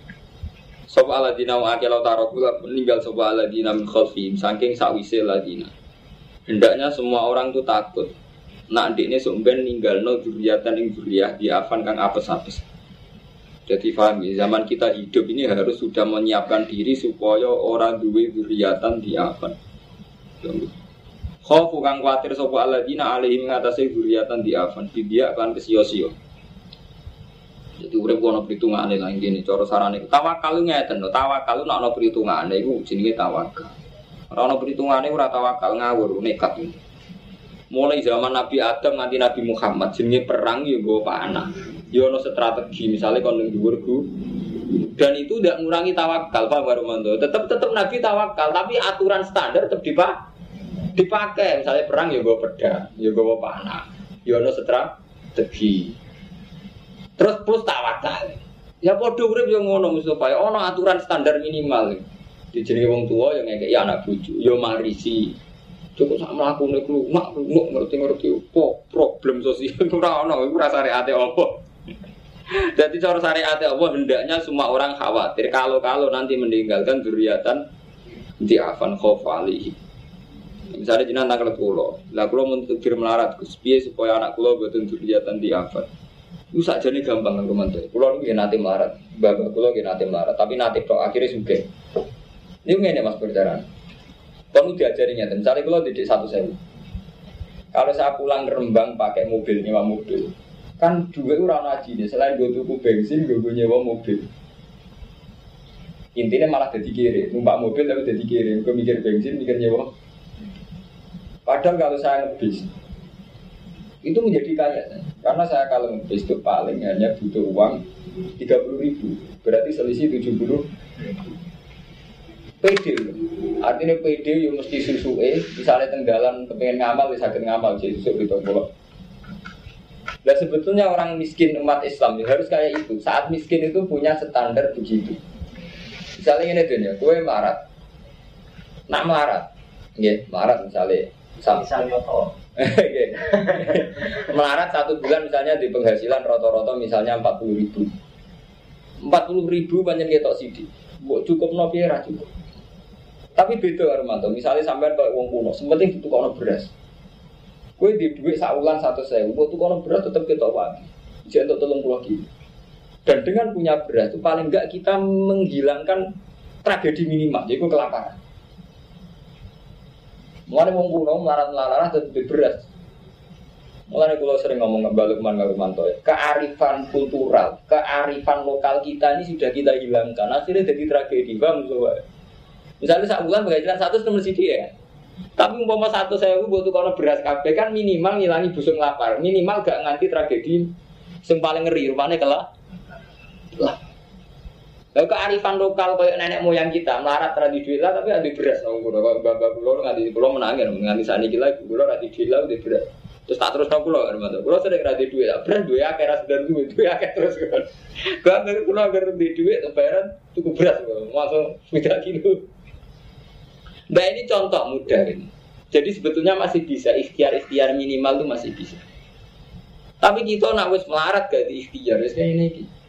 Sapa alladzina wong akeh law tarakula meninggal sapa alladzina min khalfihim saking sakwise alladzina. Hendaknya semua orang tuh takut. Nak ndekne sok ben ninggalno dzurriatan ing dzurriyah di afan kang apes-apes. Jadi paham ya, zaman kita hidup ini harus sudah menyiapkan diri supaya orang duwe duriatan di apa. Khofu kang kuatir sapa alladzina alaihim duriatan di afan bidia kan kesio-sio. Jadi urip ono perhitungane lah ngene cara sarane tawakal ngeten lho, tawakal nek ono perhitungane iku jenenge tawakal. Ora ono perhitungane ora tawakal ngawur nekat. Mulai zaman Nabi Adam nganti Nabi Muhammad jenenge perang ya nggo panah ya ono strategi misalnya kon ning dan itu tidak mengurangi tawakal Pak Baromanto tetap tetap Nabi tawakal tapi aturan standar tetap dipak dipakai misalnya perang ya gue pedang ya gue panah ya ono strategi terus plus tawakal Ya padha urip yo ngono Mustafa. Ono aturan standar minimal. Dijeri wong tua yang ngekeki anak bojo, yo marisi. Cukup sak mlakune klumak klumak ngerti-ngerti opo problem sosial ora ono iku ora syariate opo. Jadi cara syariat Allah hendaknya semua orang khawatir kalau-kalau nanti meninggalkan duriatan di afan khofali. Misalnya jinak nangkel kulo, lah kulo untuk melarat, kuspiye supaya anak kulo betul duriatan di afan. Itu nih gampang kan komentar. Kulo nih nanti melarat, bapak kulo nanti melarat, tapi nanti kok akhirnya suka. Ini ini mas perjalanan. Kamu diajarinya, misalnya kulo didik satu sewu. Kalau saya pulang ke Rembang pakai mobil, nyewa mobil, kan dua orang ngaji nih, selain gue tuku bensin, gue gue nyewa mobil. Intinya malah jadi kiri, numpak mobil tapi jadi kiri, gue mikir bensin, mikir nyewa. Padahal kalau saya ngebis, itu menjadi kaya. Karena saya kalau ngebis itu paling hanya butuh uang 30 ribu. Berarti selisih 70 ribu. PD artinya PD yang mesti susu eh misalnya tenggalan kepengen ngamal bisa ngamal jadi susu itu bolak Nah sebetulnya orang miskin umat Islam ya, harus kayak itu. Saat miskin itu punya standar begitu. Misalnya ini tuh ya, gue melarat, nak melarat, ya melarat misalnya, misalnya toh Melarat satu bulan misalnya di penghasilan roto-roto misalnya 40 ribu. 40 ribu banyak ketok sidik Cukup no biara cukup? Tapi beda Armanto, misalnya sampai kayak uang kuno Sementing itu kono beras. Gue di duit saulan satu sewu Waktu kono beras tetap ketok pagi Jadi untuk tolong pulau gitu Dan dengan punya beras itu paling enggak kita menghilangkan tragedi minimal Jadi kelaparan Mulane wong kuno melarat-melarat dan beras. Mulane kalau sering ngomong ke Lukman Rumanto, kearifan kultural, kearifan lokal kita ini sudah kita hilangkan. Akhirnya jadi tragedi, bang. Misalnya saat bulan penghasilan satu itu mesti dia. Tapi umpama satu saya butuh kalau beras kabeh kan minimal ngilangi busung lapar, minimal gak nganti tragedi. Yang paling ngeri rupanya kelah. Lah. Lalu kearifan lokal kayak nenek moyang kita melarat tradisi duit lah tapi ada beras nong kulo kalau bapak kulo nganti kulo menangin nganti saat ini ibu kulo tradisi duit lah ada beras terus tak terus nong kulo kan kulo sering tradisi duit lah beras duit akhir ras dan duit duit akhir terus kan gak ngerti kulo agar di duit bayaran cukup beras masuk sepeda kilo Nah ini contoh mudah ini. Jadi sebetulnya masih bisa ikhtiar-ikhtiar minimal tuh masih bisa. Tapi kita nak wis melarat gak di ikhtiar, wis ini. Gitu.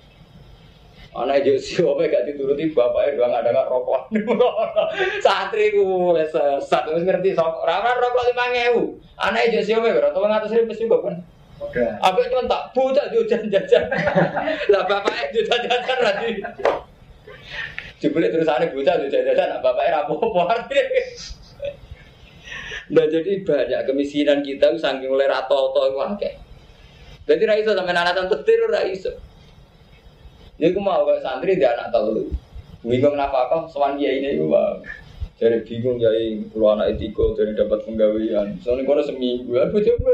Anak Josi apa gak dituruti bapaknya doang ada nggak rokok. Santri ku sesat wis ngerti sok ora rokok lima ngewu. Anak Josi apa berapa tuh ngatus ribu sih bapak. Apa cuma tak buta jajan jajan. Lah bapaknya jajan jajan lagi. Jebule terus ane buta jajan jajan, bapaknya rapopo Nah jadi banyak kemiskinan kita saking oleh rato-rato itu akeh. Jadi raiso sampai anak tetir raiso. Jadi aku mau kayak santri dia anak tahu. Bingung kenapa kok soal dia ini gua. Jadi bingung jadi keluar anak etiko jadi dapat penggawean. Soalnya kono seminggu aku coba